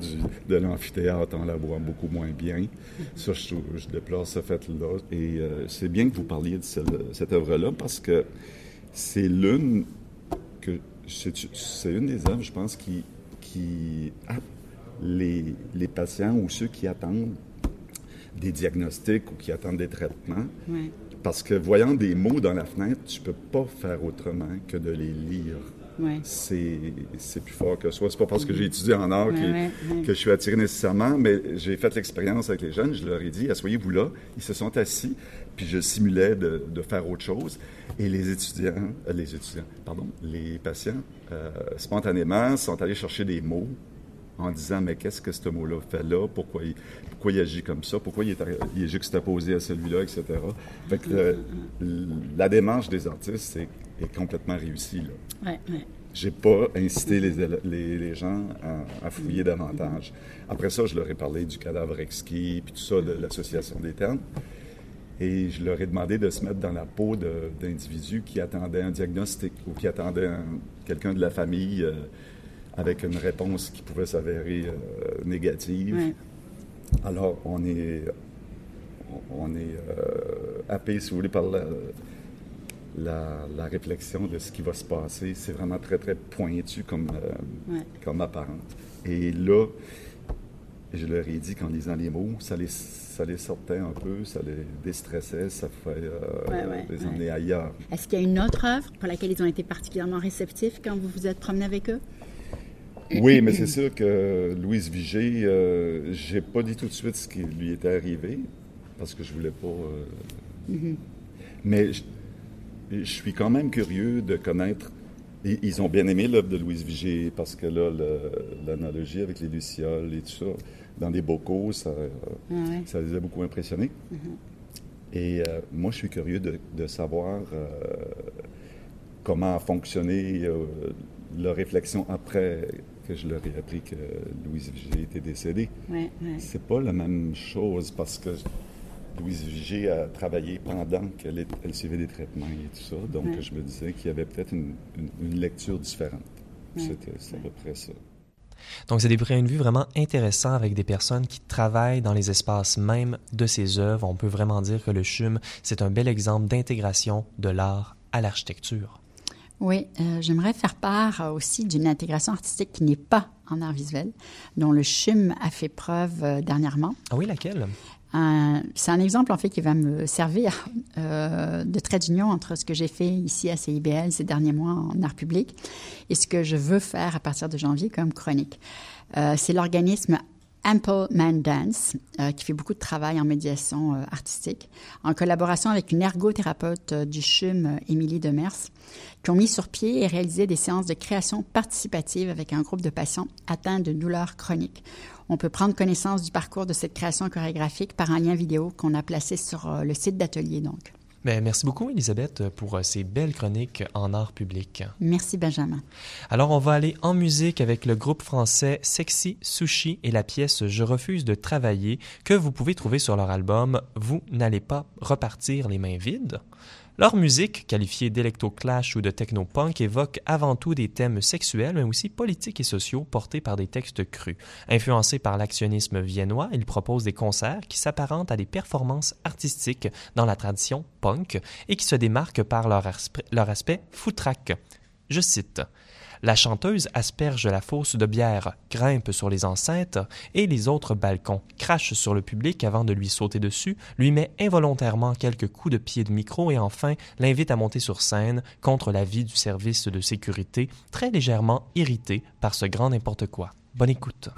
de l'amphithéâtre, on la voit beaucoup moins bien. Ça, je, je déplore ce fait-là. Et euh, c'est bien que vous parliez de cette œuvre-là parce que c'est l'une que c'est une des œuvres, je pense, qui, qui les, les, patients ou ceux qui attendent des diagnostics ou qui attendent des traitements parce que voyant des mots dans la fenêtre, tu peux pas faire autrement que de les lire. C'est plus fort que soi. C'est pas parce que j'ai étudié en art que je suis attiré nécessairement, mais j'ai fait l'expérience avec les jeunes. Je leur ai dit, asseyez-vous là. Ils se sont assis, puis je simulais de, de faire autre chose. Et les étudiants, euh, les étudiants, pardon, les patients, euh, spontanément, sont allés chercher des mots en disant mais qu'est-ce que ce mot-là fait là? Pourquoi il, pourquoi il agit comme ça? Pourquoi il est, il est juxtaposé à celui-là etc fait que le- la démarche des artistes est, est complètement réussie là Ouais, ouais. j'ai pas incité les, éle- les, les gens à, à fouiller davantage. Après ça, je leur ai parlé du cadavre exquis, puis tout ça, de l'association des termes. Et je leur ai demandé de se mettre dans la peau d'individus qui attendaient un diagnostic ou qui attendaient un- quelqu'un de la famille euh, avec une réponse qui pouvait s'avérer euh, négative. Alors, on est, on est euh, happé, si vous voulez, par la, la, la réflexion de ce qui va se passer. C'est vraiment très, très pointu comme, comme apparente. Et là, je leur ai dit qu'en lisant les mots, ça les, ça les sortait un peu, ça les déstressait, ça pouvait euh, Ouais, ouais, les ouais. emmener ailleurs. Est-ce qu'il y a une autre œuvre pour laquelle ils ont été particulièrement réceptifs quand vous vous êtes promené avec eux? Oui, mais c'est sûr que Louise Vigée, euh, j'ai pas dit tout de suite ce qui lui était arrivé, parce que je voulais pas. euh, Mais je, je suis quand même curieux de connaître. Ils, ils ont bien aimé l'œuvre de Louise Vigée, parce que là, le- l'analogie avec les lucioles et tout ça, dans les bocaux, ça, euh, Ouais. ça les a beaucoup impressionnés. Et euh, moi, je suis curieux de, de savoir euh, comment a fonctionné euh, leur réflexion après que je leur ai appris que Louise Vigée était décédée. Ouais, ouais. C'est pas la même chose parce que Louise Vigée a travaillé pendant qu'elle suivait des traitements et tout ça. Donc, Ouais. je me disais qu'il y avait peut-être une, une- une lecture différente. C'était à peu près ça. Donc, c'est des points de vue vraiment intéressants avec des personnes qui travaillent dans les espaces même de ces œuvres. On peut vraiment dire que le CHUM, c'est un bel exemple d'intégration de l'art à l'architecture. Oui, euh, j'aimerais faire part euh, aussi d'une intégration artistique qui n'est pas en art visuel, dont le CHUM a fait preuve euh, dernièrement. Ah oui, laquelle? C'est un exemple, en fait, qui va me servir euh, de trait d'union entre ce que j'ai fait ici à CIBL ces derniers mois en art public et ce que je veux faire à partir de janvier comme chronique. Euh, C'est l'organisme Ample Man Dance, euh, qui fait beaucoup de travail en médiation artistique, en collaboration avec une ergothérapeute du CHUM, Émilie Demers, qui ont mis sur pied et réalisé des séances de création participative avec un groupe de patients atteints de douleurs chroniques. On peut prendre connaissance du parcours de cette création chorégraphique par un lien vidéo qu'on a placé sur euh, le site d'atelier, donc. Ben, merci beaucoup, Elisabeth, pour euh, ces belles chroniques en art public. Merci, Benjamin. Alors, on va aller en musique avec le groupe français Sexy Sushi et la pièce Je refuse de travailler que vous pouvez trouver sur leur album Vous n'allez pas repartir les mains vides. Leur musique, qualifiée d'électro-clash ou de techno-punk, évoque avant tout des thèmes sexuels, mais aussi politiques et sociaux portés par des textes crus. Influencés par l'actionnisme viennois, ils proposent des concerts qui s'apparentent à des performances artistiques dans la tradition punk et qui se démarquent par leur aspect foutraque. Je cite La chanteuse asperge la fosse de bière, grimpe sur les enceintes et les autres balcons, crache sur le public avant de lui sauter dessus, lui met involontairement quelques coups de pied de micro et enfin l'invite à monter sur scène contre l'avis du service de sécurité, très légèrement irrité par ce grand n'importe quoi. Bonne écoute.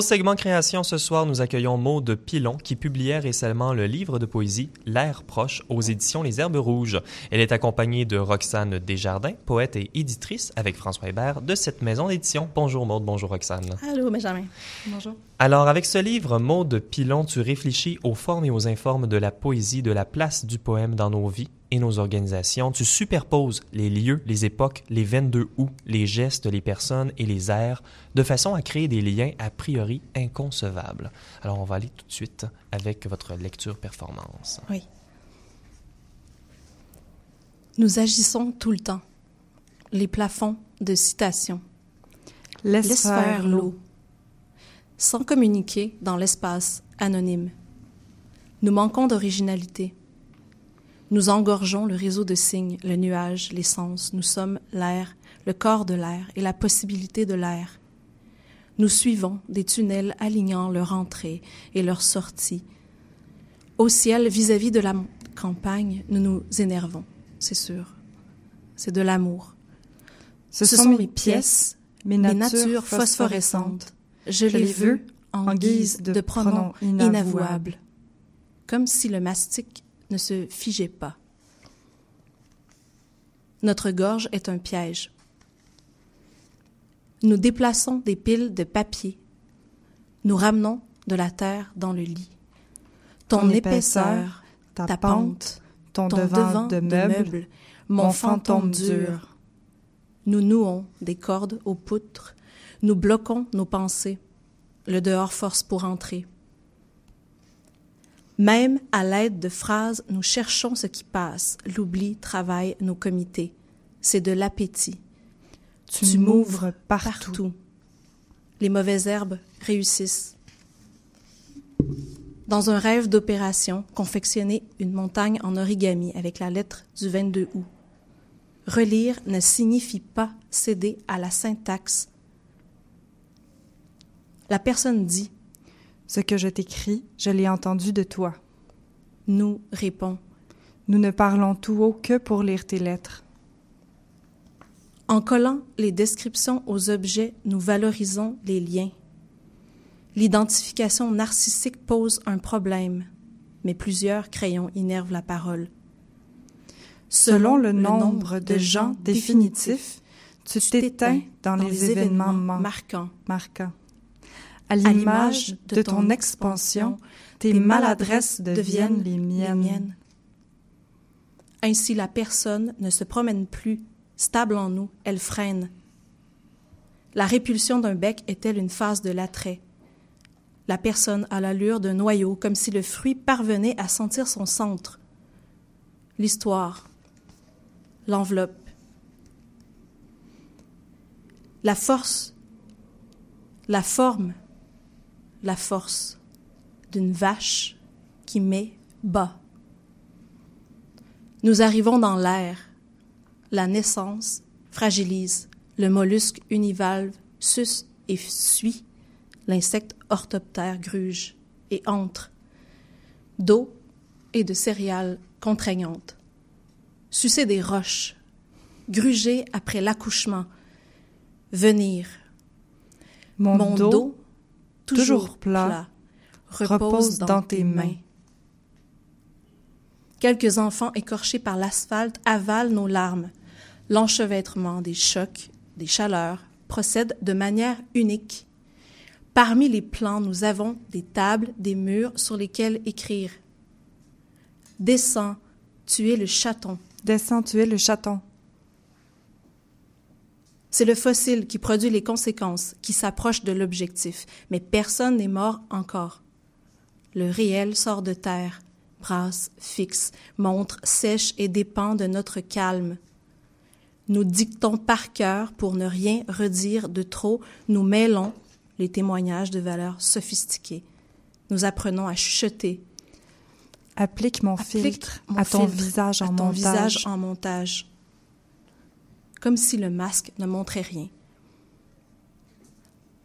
Au segment création ce soir, nous accueillons Maude Pilon qui publiait récemment le livre de poésie L'air proche aux éditions Les Herbes Rouges. Elle est accompagnée de Roxane Desjardins, poète et éditrice avec François Hébert de cette maison d'édition. Bonjour Maude, bonjour Roxane. Allô Benjamin. Bonjour. Alors avec ce livre, Maude Pilon, tu réfléchis aux formes et aux informes de la poésie, de la place du poème dans nos vies et nos organisations. Tu superposes les lieux, les époques, les 22 août, les gestes, les personnes et les airs de façon à créer des liens a priori inconcevables. Alors on va aller tout de suite avec votre lecture performance. Oui. Nous agissons tout le temps. Les plafonds de citation. Laisse, Laisse faire l'eau. Sans communiquer dans l'espace anonyme. Nous manquons d'originalité. Nous engorgeons le réseau de signes, le nuage, les sens. Nous sommes l'air, le corps de l'air et la possibilité de l'air. Nous suivons des tunnels alignant leur entrée et leur sortie. Au ciel, vis-à-vis de la campagne, nous nous énervons, c'est sûr. C'est de l'amour. Ce, Ce sont mes pièces, mes natures phosphorescentes. Je les veux en guise de pronoms inavouables, comme si le mastic ne se figeait pas. Notre gorge est un piège. Nous déplaçons des piles de papier. Nous ramenons de la terre dans le lit. Ton, épaisseur, ta, pente, ton, devant, de meuble, mon fantôme dur. Nous nouons des cordes aux poutres. Nous bloquons nos pensées. Le dehors force pour entrer. Même à l'aide de phrases, nous cherchons ce qui passe. L'oubli travaille nos comités. C'est de l'appétit. Tu, tu m'ouvres partout. partout. Les mauvaises herbes réussissent. Dans un rêve d'opération, confectionner une montagne en origami avec la lettre du 22 août. Relire ne signifie pas céder à la syntaxe. La personne dit ce que je t'écris, je l'ai entendu de toi. Nous répond. Nous ne parlons tout haut que pour lire tes lettres. En collant les descriptions aux objets, nous valorisons les liens. L'identification narcissique pose un problème, mais plusieurs crayons innervent la parole. Selon, Selon le, le, nombre de gens définitifs, tu t'éteins dans, dans, les, événements, événements marquants. marquants. À l'image de ton expansion, tes maladresses deviennent les miennes. Ainsi, la personne ne se promène plus, stable en nous, elle freine. La répulsion d'un bec est-elle une phase de l'attrait? La personne a l'allure d'un noyau, comme si le fruit parvenait à sentir son centre. L'histoire, l'enveloppe, la force, la forme, la force d'une vache qui met bas. Nous arrivons dans l'air. La naissance fragilise. Le mollusque univalve suce et suit. L'insecte orthoptère gruge et entre. D'eau et de céréales contraignantes. Sucer des roches. Gruger après l'accouchement. Venir. Mon, Mon dos, dos toujours plat, repose dans tes mains. Quelques enfants écorchés par l'asphalte avalent nos larmes. L'enchevêtrement des chocs, des chaleurs, procède de manière unique. Parmi les plans, nous avons des tables, des murs sur lesquels écrire. Descends, tu es le chaton. Descends, tu es le chaton. C'est le fossile qui produit les conséquences, qui s'approche de l'objectif, mais personne n'est mort encore. Le réel sort de terre, brasse, fixe, montre, sèche et dépend de notre calme. Nous dictons par cœur pour ne rien redire de trop, nous mêlons les témoignages de valeurs sophistiquées. Nous apprenons à chuchoter. Applique mon Applique filtre mon à ton filtre visage en à ton montage. visage en montage comme si le masque ne montrait rien.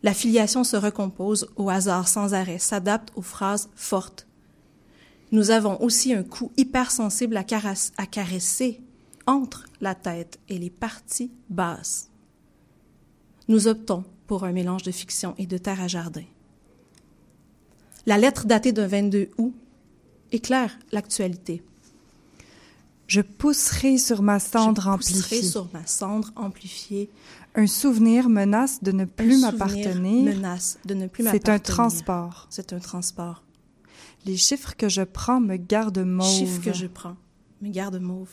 La filiation se recompose au hasard sans arrêt, s'adapte aux phrases fortes. Nous avons aussi un coup hypersensible à caresser entre la tête et les parties basses. Nous optons pour un mélange de fiction et de terre à jardin. La lettre datée d'un 22 août éclaire l'actualité. Je pousserai sur ma cendre amplifiée. sur ma cendre amplifiée. Un souvenir menace de ne plus m'appartenir. menace de ne plus C'est un m'appartenir. transport. C'est un transport. Les chiffres que je prends me gardent mauve. Chiffre que je prends me garde mauve.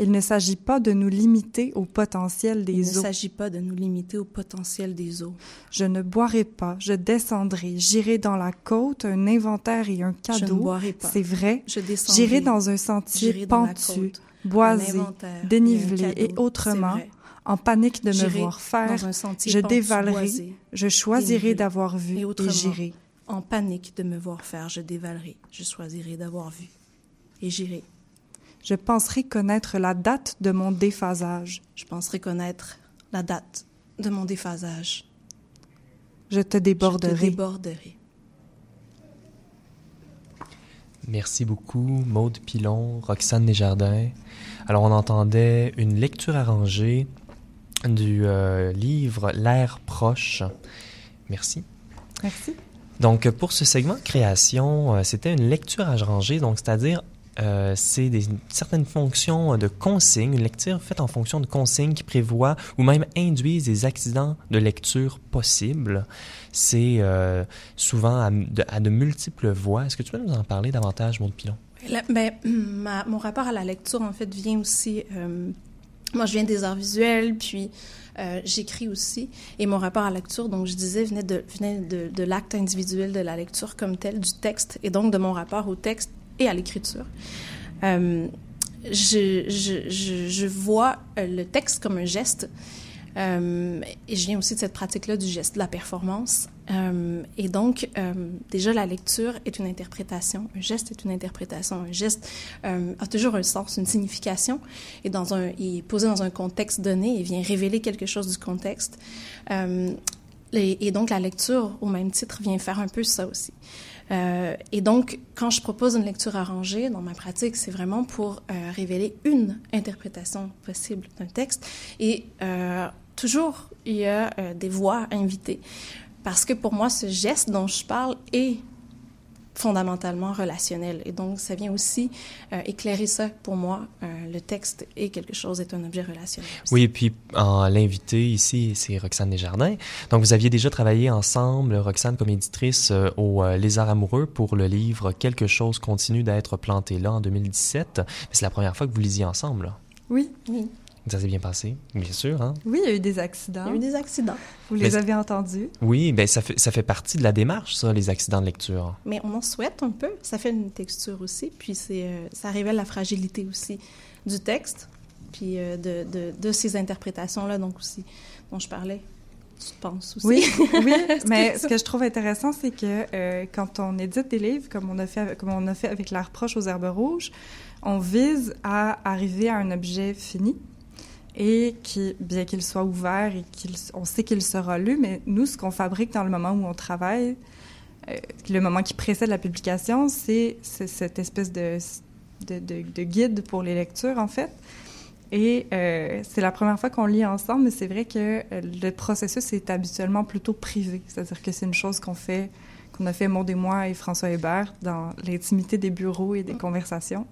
Il ne s'agit pas de nous limiter au potentiel Il ne des eaux. s'agit pas de nous limiter au potentiel des eaux. Je ne boirai pas, je descendrai, j'irai dans la côte, un inventaire et un Je ne cadeau. boirai pas. C'est vrai. Je descendrai. J'irai dans un sentier pentu, boisé, et dénivelé et autrement, en panique de me voir faire. Je dévalerai, boisé, je choisirai d'avoir vu et et j'irai. En panique de me voir faire, je dévalerai. Je choisirai d'avoir vu. Et j'irai. Je penserai connaître la date de mon déphasage. Je penserai connaître la date de mon déphasage. Je te Je te déborderai. déborderai. Merci beaucoup, Maude Pilon, Roxane Desjardins. Alors, on entendait une lecture arrangée du euh, livre L'air proche. Merci. Merci. Donc, pour ce segment création, euh, c'était une lecture arrangée, donc c'est-à-dire euh, c'est certaines fonctions de consignes, une lecture faite en fonction de consignes qui prévoient ou même induisent des accidents de lecture possibles. C'est euh, souvent à, de, multiples voix. Est-ce que tu peux nous en parler davantage, Maud Pilon? La- ben, ma- mon rapport à la lecture, en fait, vient aussi. euh, moi, je viens des arts visuels, puis j'écris aussi. Et mon rapport à la lecture, donc je disais, venait de, venait de, de l'acte individuel de la lecture comme tel, du texte, et donc de mon rapport au texte et à l'écriture. Euh, je, vois euh, le texte comme un geste. Euh, et je viens aussi de cette pratique-là du geste de la performance. Et donc, déjà, la lecture est une interprétation. Un geste est une interprétation. Un geste a toujours un sens, une signification. Et il posé dans un contexte donné et vient révéler quelque chose du contexte. Et donc, la lecture, au même titre, vient faire un peu ça aussi. Euh, et donc, quand je propose une lecture arrangée dans ma pratique, c'est vraiment pour euh, révéler une interprétation possible d'un texte. Et euh, toujours, il y a euh, des voix invitées. Parce que pour moi, ce geste dont je parle est fondamentalement relationnel. Et donc, ça vient aussi euh, éclairer ça pour moi. Euh, le texte est quelque chose, est un objet relationnel. aussi. Oui, et puis en l'invité ici, c'est Roxane Desjardins. Donc, vous aviez déjà travaillé ensemble, Roxane comme éditrice, euh, au euh, Lézard amoureux pour le livre Quelque chose continue d'être planté là en 2017. Mais c'est la première fois que vous lisiez ensemble. là. Oui, Oui. Ça s'est bien passé, bien sûr. Hein? oui, il y a eu des Il accidents. y a eu des accidents. Vous les avez entendus? Oui, ben ça fait, ça fait partie de la démarche, ça, les accidents de lecture. Mais on en souhaite un peu. Ça fait une texture aussi. Puis c'est, euh, ça révèle la fragilité aussi du texte. Puis euh, de, de, de ces interprétations-là, donc aussi, dont je parlais. Je pense aussi? Oui, *laughs* oui. Mais ce que je trouve intéressant, c'est que euh, quand on édite des livres, comme on a fait, comme on a fait avec l'art proche aux herbes rouges, on vise à arriver à un objet fini et qui, bien qu'il soit ouvert et qu'on sait qu'il sera lu, mais nous, ce qu'on fabrique dans le moment où on travaille, euh, le moment qui précède la publication, c'est cette espèce de, de, de- de guide pour les lectures, en fait. Et euh, c'est la première fois qu'on lit ensemble, mais c'est vrai que euh, le processus est habituellement plutôt privé. C'est-à-dire que c'est une chose qu'on fait, qu'on a fait Maud et moi et François Hébert dans l'intimité des bureaux et des conversations.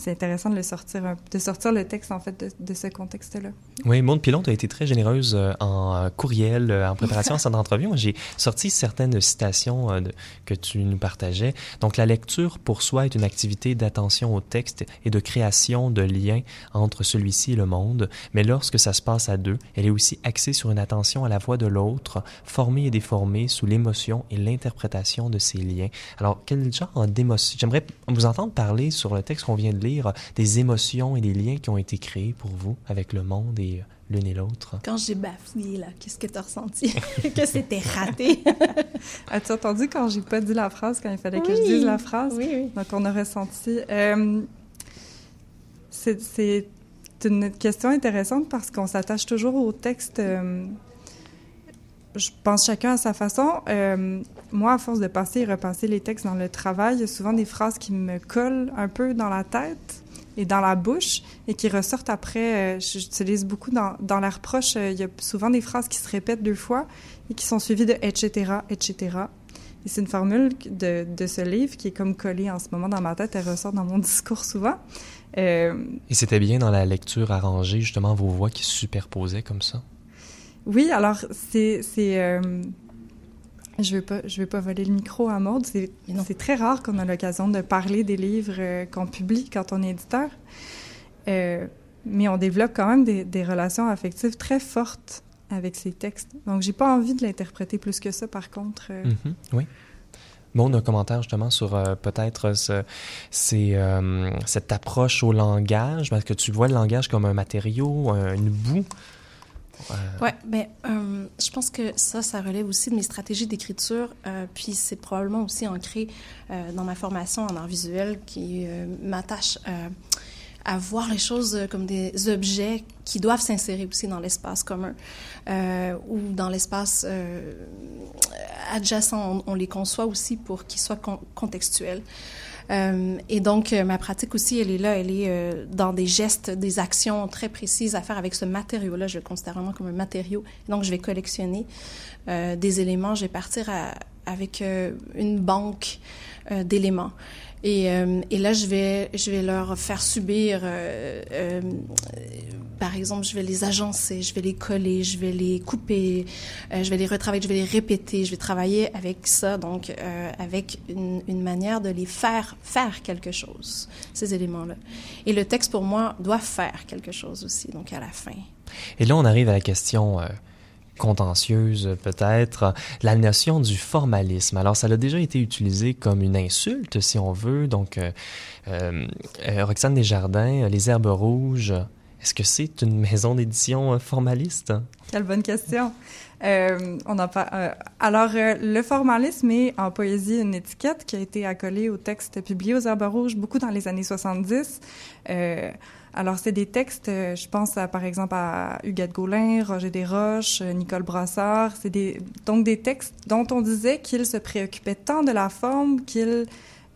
C'est intéressant de le sortir, de sortir le texte en fait de, de ce contexte-là. Oui, Maud Pilon, tu as été très généreuse euh, en euh, courriel, euh, en préparation à cette *laughs* entrevue. J'ai sorti certaines citations de- que tu nous partageais. Donc, la lecture pour soi est une activité d'attention au texte et de création de liens entre celui-ci et le monde. Mais lorsque ça se passe à deux, elle est aussi axée sur une attention à la voix de l'autre, formée et déformée sous l'émotion et l'interprétation de ces liens. Alors, quel genre d'émotion? J'aimerais vous entendre parler sur le texte qu'on vient de lire, des émotions et des liens qui ont été créés pour vous avec le monde et l'une et l'autre. Quand j'ai bafouillé, là, qu'est-ce que tu as ressenti? *laughs* que c'était raté? *laughs* As-tu entendu quand j'ai pas dit la phrase, quand il fallait que je dise la phrase? oui, oui. Donc, on a ressenti. Euh, c'est c'est une question intéressante parce qu'on s'attache toujours au texte. euh, je pense chacun à sa façon. Euh, moi, à force de passer et repasser les textes dans le travail, il y a souvent des phrases qui me collent un peu dans la tête et dans la bouche et qui ressortent après. euh, J'utilise beaucoup dans, dans la reproche. euh, il y a souvent des phrases qui se répètent deux fois et qui sont suivies de etc., etc. Et c'est une formule de, de, ce livre qui est comme collée en ce moment dans ma tête. Elle ressort dans mon *laughs* discours souvent. Euh, Et c'était bien dans la lecture arrangée, justement, vos voix qui se superposaient comme ça? Oui, alors c'est... Euh, je ne vais, pas, je vais pas voler le micro à Maud. C'est très rare qu'on a l'occasion de parler des livres euh, qu'on publie quand on est éditeur. Euh, mais on développe quand même des, des, relations affectives très fortes avec ces textes. Donc, j'ai pas envie de l'interpréter plus que ça, par contre. Euh. Mm-hmm. oui. Bon, un commentaire justement sur peut-être ce, cette approche au langage, parce que tu vois le langage comme un matériau, une boue. Ouais, mais euh, je pense que ça, ça relève aussi de mes stratégies d'écriture, euh, puis c'est probablement aussi ancré euh, dans ma formation en art visuel qui m'attache à voir les choses comme des objets qui doivent s'insérer aussi dans l'espace commun ou dans l'espace adjacent. On, les conçoit aussi pour qu'ils soient contextuels. Euh, et donc, euh, ma pratique aussi, elle est là, elle est euh, dans des gestes, des actions très précises à faire avec ce matériau-là. Je le considère vraiment comme un matériau. Donc, je vais collectionner des éléments. Je vais partir avec une banque d'éléments. Et, euh, et, là, je vais, je vais leur faire subir, euh, euh, par exemple, je vais les agencer, je vais les coller, je vais les couper, je vais les retravailler, je vais les répéter, je vais travailler avec ça, donc avec une, une, manière de les faire faire quelque chose, ces éléments-là. Et le texte, pour moi, doit faire quelque chose aussi, donc à la fin. Et là, on arrive à la question contentieuse peut-être, la notion du formalisme. Alors, ça a déjà été utilisé comme une insulte, si on veut. Donc, euh, euh, euh Roxane Desjardins, Les Herbes Rouges, est-ce que c'est une maison d'édition euh, formaliste? Quelle bonne question. Euh, on alors, le formalisme est en poésie une étiquette qui a été accolée au texte publié aux Herbes Rouges beaucoup dans les années 70. Alors, c'est des textes, euh, je pense par exemple à Huguette Gaulin, Roger Desroches, euh, Nicole Brassard. C'est donc des textes dont on disait qu'ils se préoccupaient tant de la forme qu'ils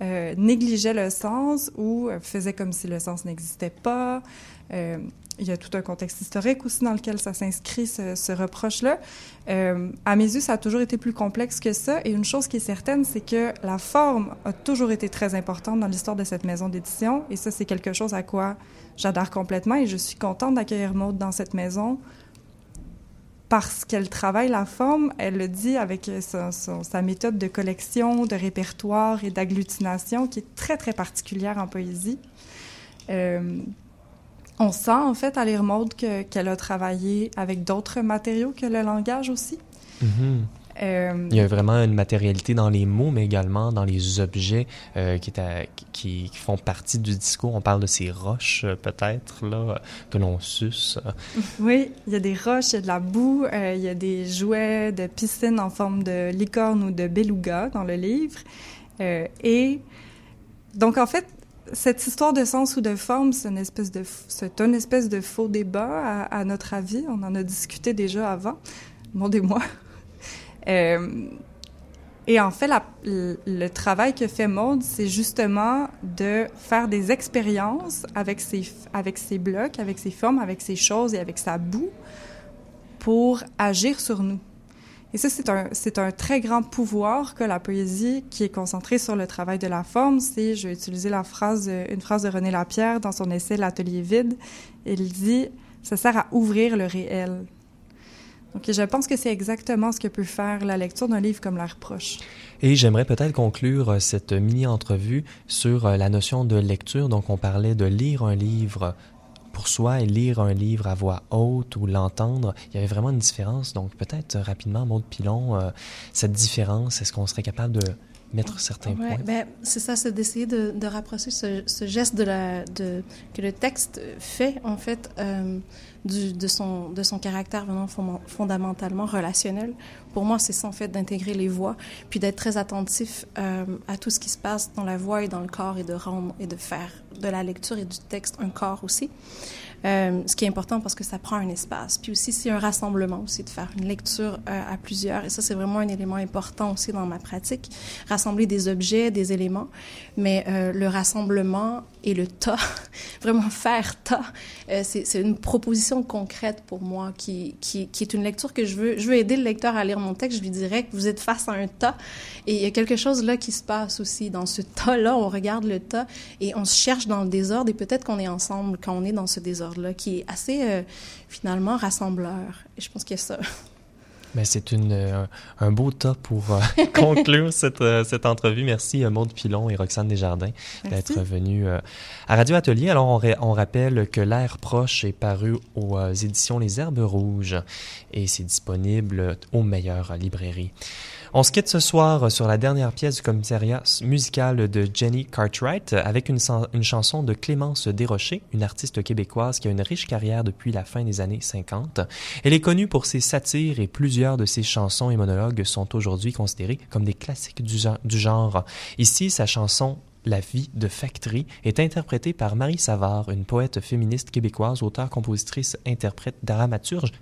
euh, négligeaient le sens ou faisaient comme si le sens n'existait pas. Il y a tout un contexte historique aussi dans lequel ça s'inscrit, ce, reproche-là. à mes yeux, ça a toujours été plus complexe que ça. Et une chose qui est certaine, c'est que la forme a toujours été très importante dans l'histoire de cette maison d'édition. Et ça, c'est quelque chose à quoi j'adore complètement et je suis contente d'accueillir Maude dans cette maison parce qu'elle travaille la forme, elle le dit avec sa, méthode de collection, de répertoire et d'agglutination qui est très, très particulière en poésie. Euh, on sent en fait à lire Maude qu'elle a travaillé avec d'autres matériaux que le langage aussi. Mm-hmm. Euh, Il y a vraiment une matérialité dans les mots, mais également dans les objets euh, qui, qui, font partie du discours. On parle de ces roches, euh, peut-être, là, que l'on suce. Oui, il y a des roches, il y a de la boue, il y a des jouets de piscine en forme de licorne ou de beluga dans le livre. et donc, en fait, cette histoire de sens ou de forme, c'est une espèce de, c'est une espèce de faux débat, à, notre avis. On en a discuté déjà avant, demandez-moi. *laughs* Euh, et en fait, le, travail que fait Maude, c'est justement de faire des expériences avec ses, avec ses blocs, avec ses formes, avec ses choses et avec sa boue pour agir sur nous. Et ça, c'est un, c'est un très grand pouvoir que la poésie, qui est concentrée sur le travail de la forme, c'est, je vais utiliser la phrase, une phrase de René Lapierre dans son essai L'atelier vide. Il dit, ça sert à ouvrir le réel. Donc, je pense que c'est exactement ce que peut faire la lecture d'un livre comme La reproche. Et j'aimerais peut-être conclure euh, cette mini-entrevue sur euh, la notion de lecture. Donc, on parlait de lire un livre pour soi et lire un livre à voix haute ou l'entendre. Il y avait vraiment une différence. Donc, peut-être euh, rapidement, Maud Pilon, cette différence, est-ce qu'on serait capable de mettre certains points? Ben, c'est ça, c'est d'essayer de, de, rapprocher ce, ce, geste de la, de, que le texte fait, en fait du, de, son, de son caractère vraiment fondamentalement relationnel. Pour moi, c'est ça, en fait, d'intégrer les voix, puis d'être très attentif euh, à tout ce qui se passe dans la voix et dans le corps et de rendre et de faire de la lecture et du texte un corps aussi. Euh, ce qui est important parce que ça prend un espace. Puis aussi, c'est un rassemblement aussi de faire une lecture euh, à plusieurs. Et ça, c'est vraiment un élément important aussi dans ma pratique. Rassembler des objets, des éléments. Mais euh, le rassemblement et le tas, *laughs* vraiment faire tas, c'est une proposition concrète pour moi qui, qui, qui, est une lecture que je veux, je veux aider le lecteur à lire mon texte, je lui dirais que vous êtes face à un tas et il y a quelque chose là qui se passe aussi. Dans ce tas-là, on regarde le tas et on se cherche dans le désordre et peut-être qu'on est ensemble quand on est dans ce qui est assez, euh, finalement, rassembleur. Et je pense qu'il y a ça. *laughs* Mais c'est une, euh, un beau tas pour euh, *laughs* conclure cette, euh, cette entrevue. Merci Maude Pilon et Roxane Desjardins d'être venus à Radio Atelier. Alors, on, on rappelle que L'air proche est paru aux éditions Les Herbes Rouges et c'est disponible aux meilleures librairies. On se quitte ce soir sur la dernière pièce du commissariat musical de Jenny Cartwright avec une, une, chanson de Clémence Desrochers, une artiste québécoise qui a une riche carrière depuis la fin des années 50. Elle est connue pour ses satires et plusieurs de ses chansons et monologues sont aujourd'hui considérés comme des classiques du genre. Ici, sa chanson la vie de Factory est interprétée par Marie Savard, une poète féministe québécoise, auteure, compositrice, interprète, dramaturge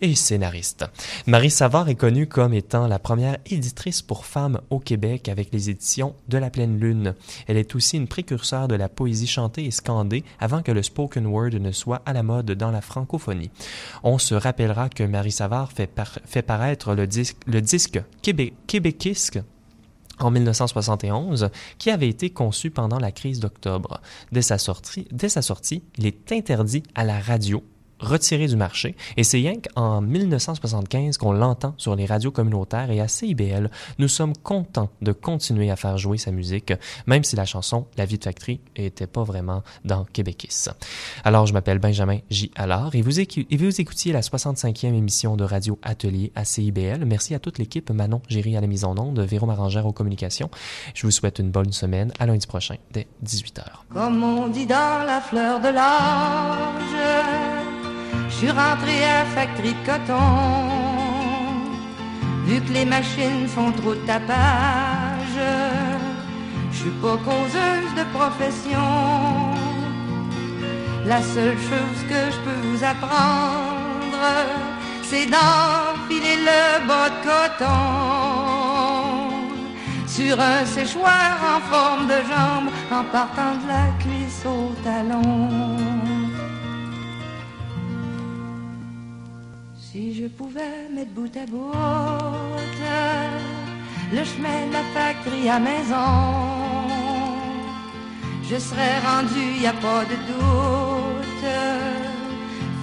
et scénariste. Marie Savard est connue comme étant la première éditrice pour femmes au Québec avec les éditions de la pleine lune. Elle est aussi une précurseur de la poésie chantée et scandée avant que le spoken word ne soit à la mode dans la francophonie. On se rappellera que Marie Savard fait, paraître le disque, Québec, Québéquisque en 1971, qui avait été conçu pendant la crise d'octobre. Dès dès sa sortie, il est interdit à la radio retiré du marché. Et c'est rien qu'en 1975 qu'on l'entend sur les radios communautaires et à CIBL. Nous sommes contents de continuer à faire jouer sa musique, même si la chanson La vie de Factory n'était pas vraiment dans Québécis. Alors, je m'appelle Benjamin J. Allard et vous, et vous écoutiez la 65e émission de Radio Atelier à CIBL. Merci à toute l'équipe, Manon Géry à la mise en onde, Véro Marangère aux communications. Je vous souhaite une bonne semaine. À lundi prochain, dès 18h. Comme on dit dans la fleur de l'âge je suis rentré à factory de coton. Vu que les machines font trop tapage, je suis pas causeuse de profession. La seule chose que je peux vous apprendre, c'est d'enfiler le bas de coton sur un séchoir en forme de jambe en partant de la cuisse au talon. Si je pouvais mettre bout à bout le chemin de la factory à maison, je serais rendu, y a pas de doute,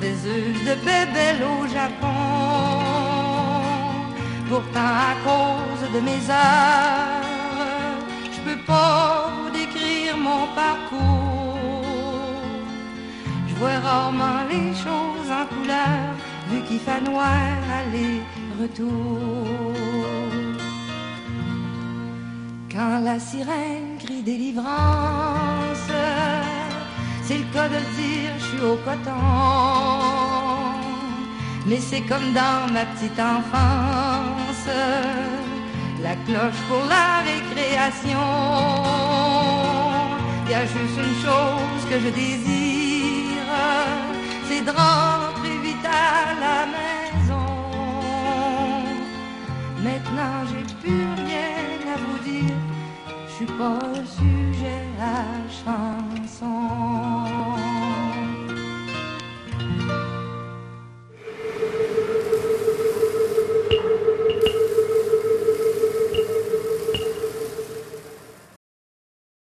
faiseuse de bébés au Japon. Pourtant, à cause de mes heures, je peux pas vous décrire mon parcours. Je vois rarement les choses en couleur vu qu'il fait noir aller-retour. Quand la sirène crie délivrance, c'est le cas de dire, je suis au coton. Mais c'est comme dans ma petite enfance, la cloche pour la récréation. Il y a juste une chose que je désire, c'est à maison. Maintenant j'ai plus rien à vous dire, je suis pas sujet à la chanson.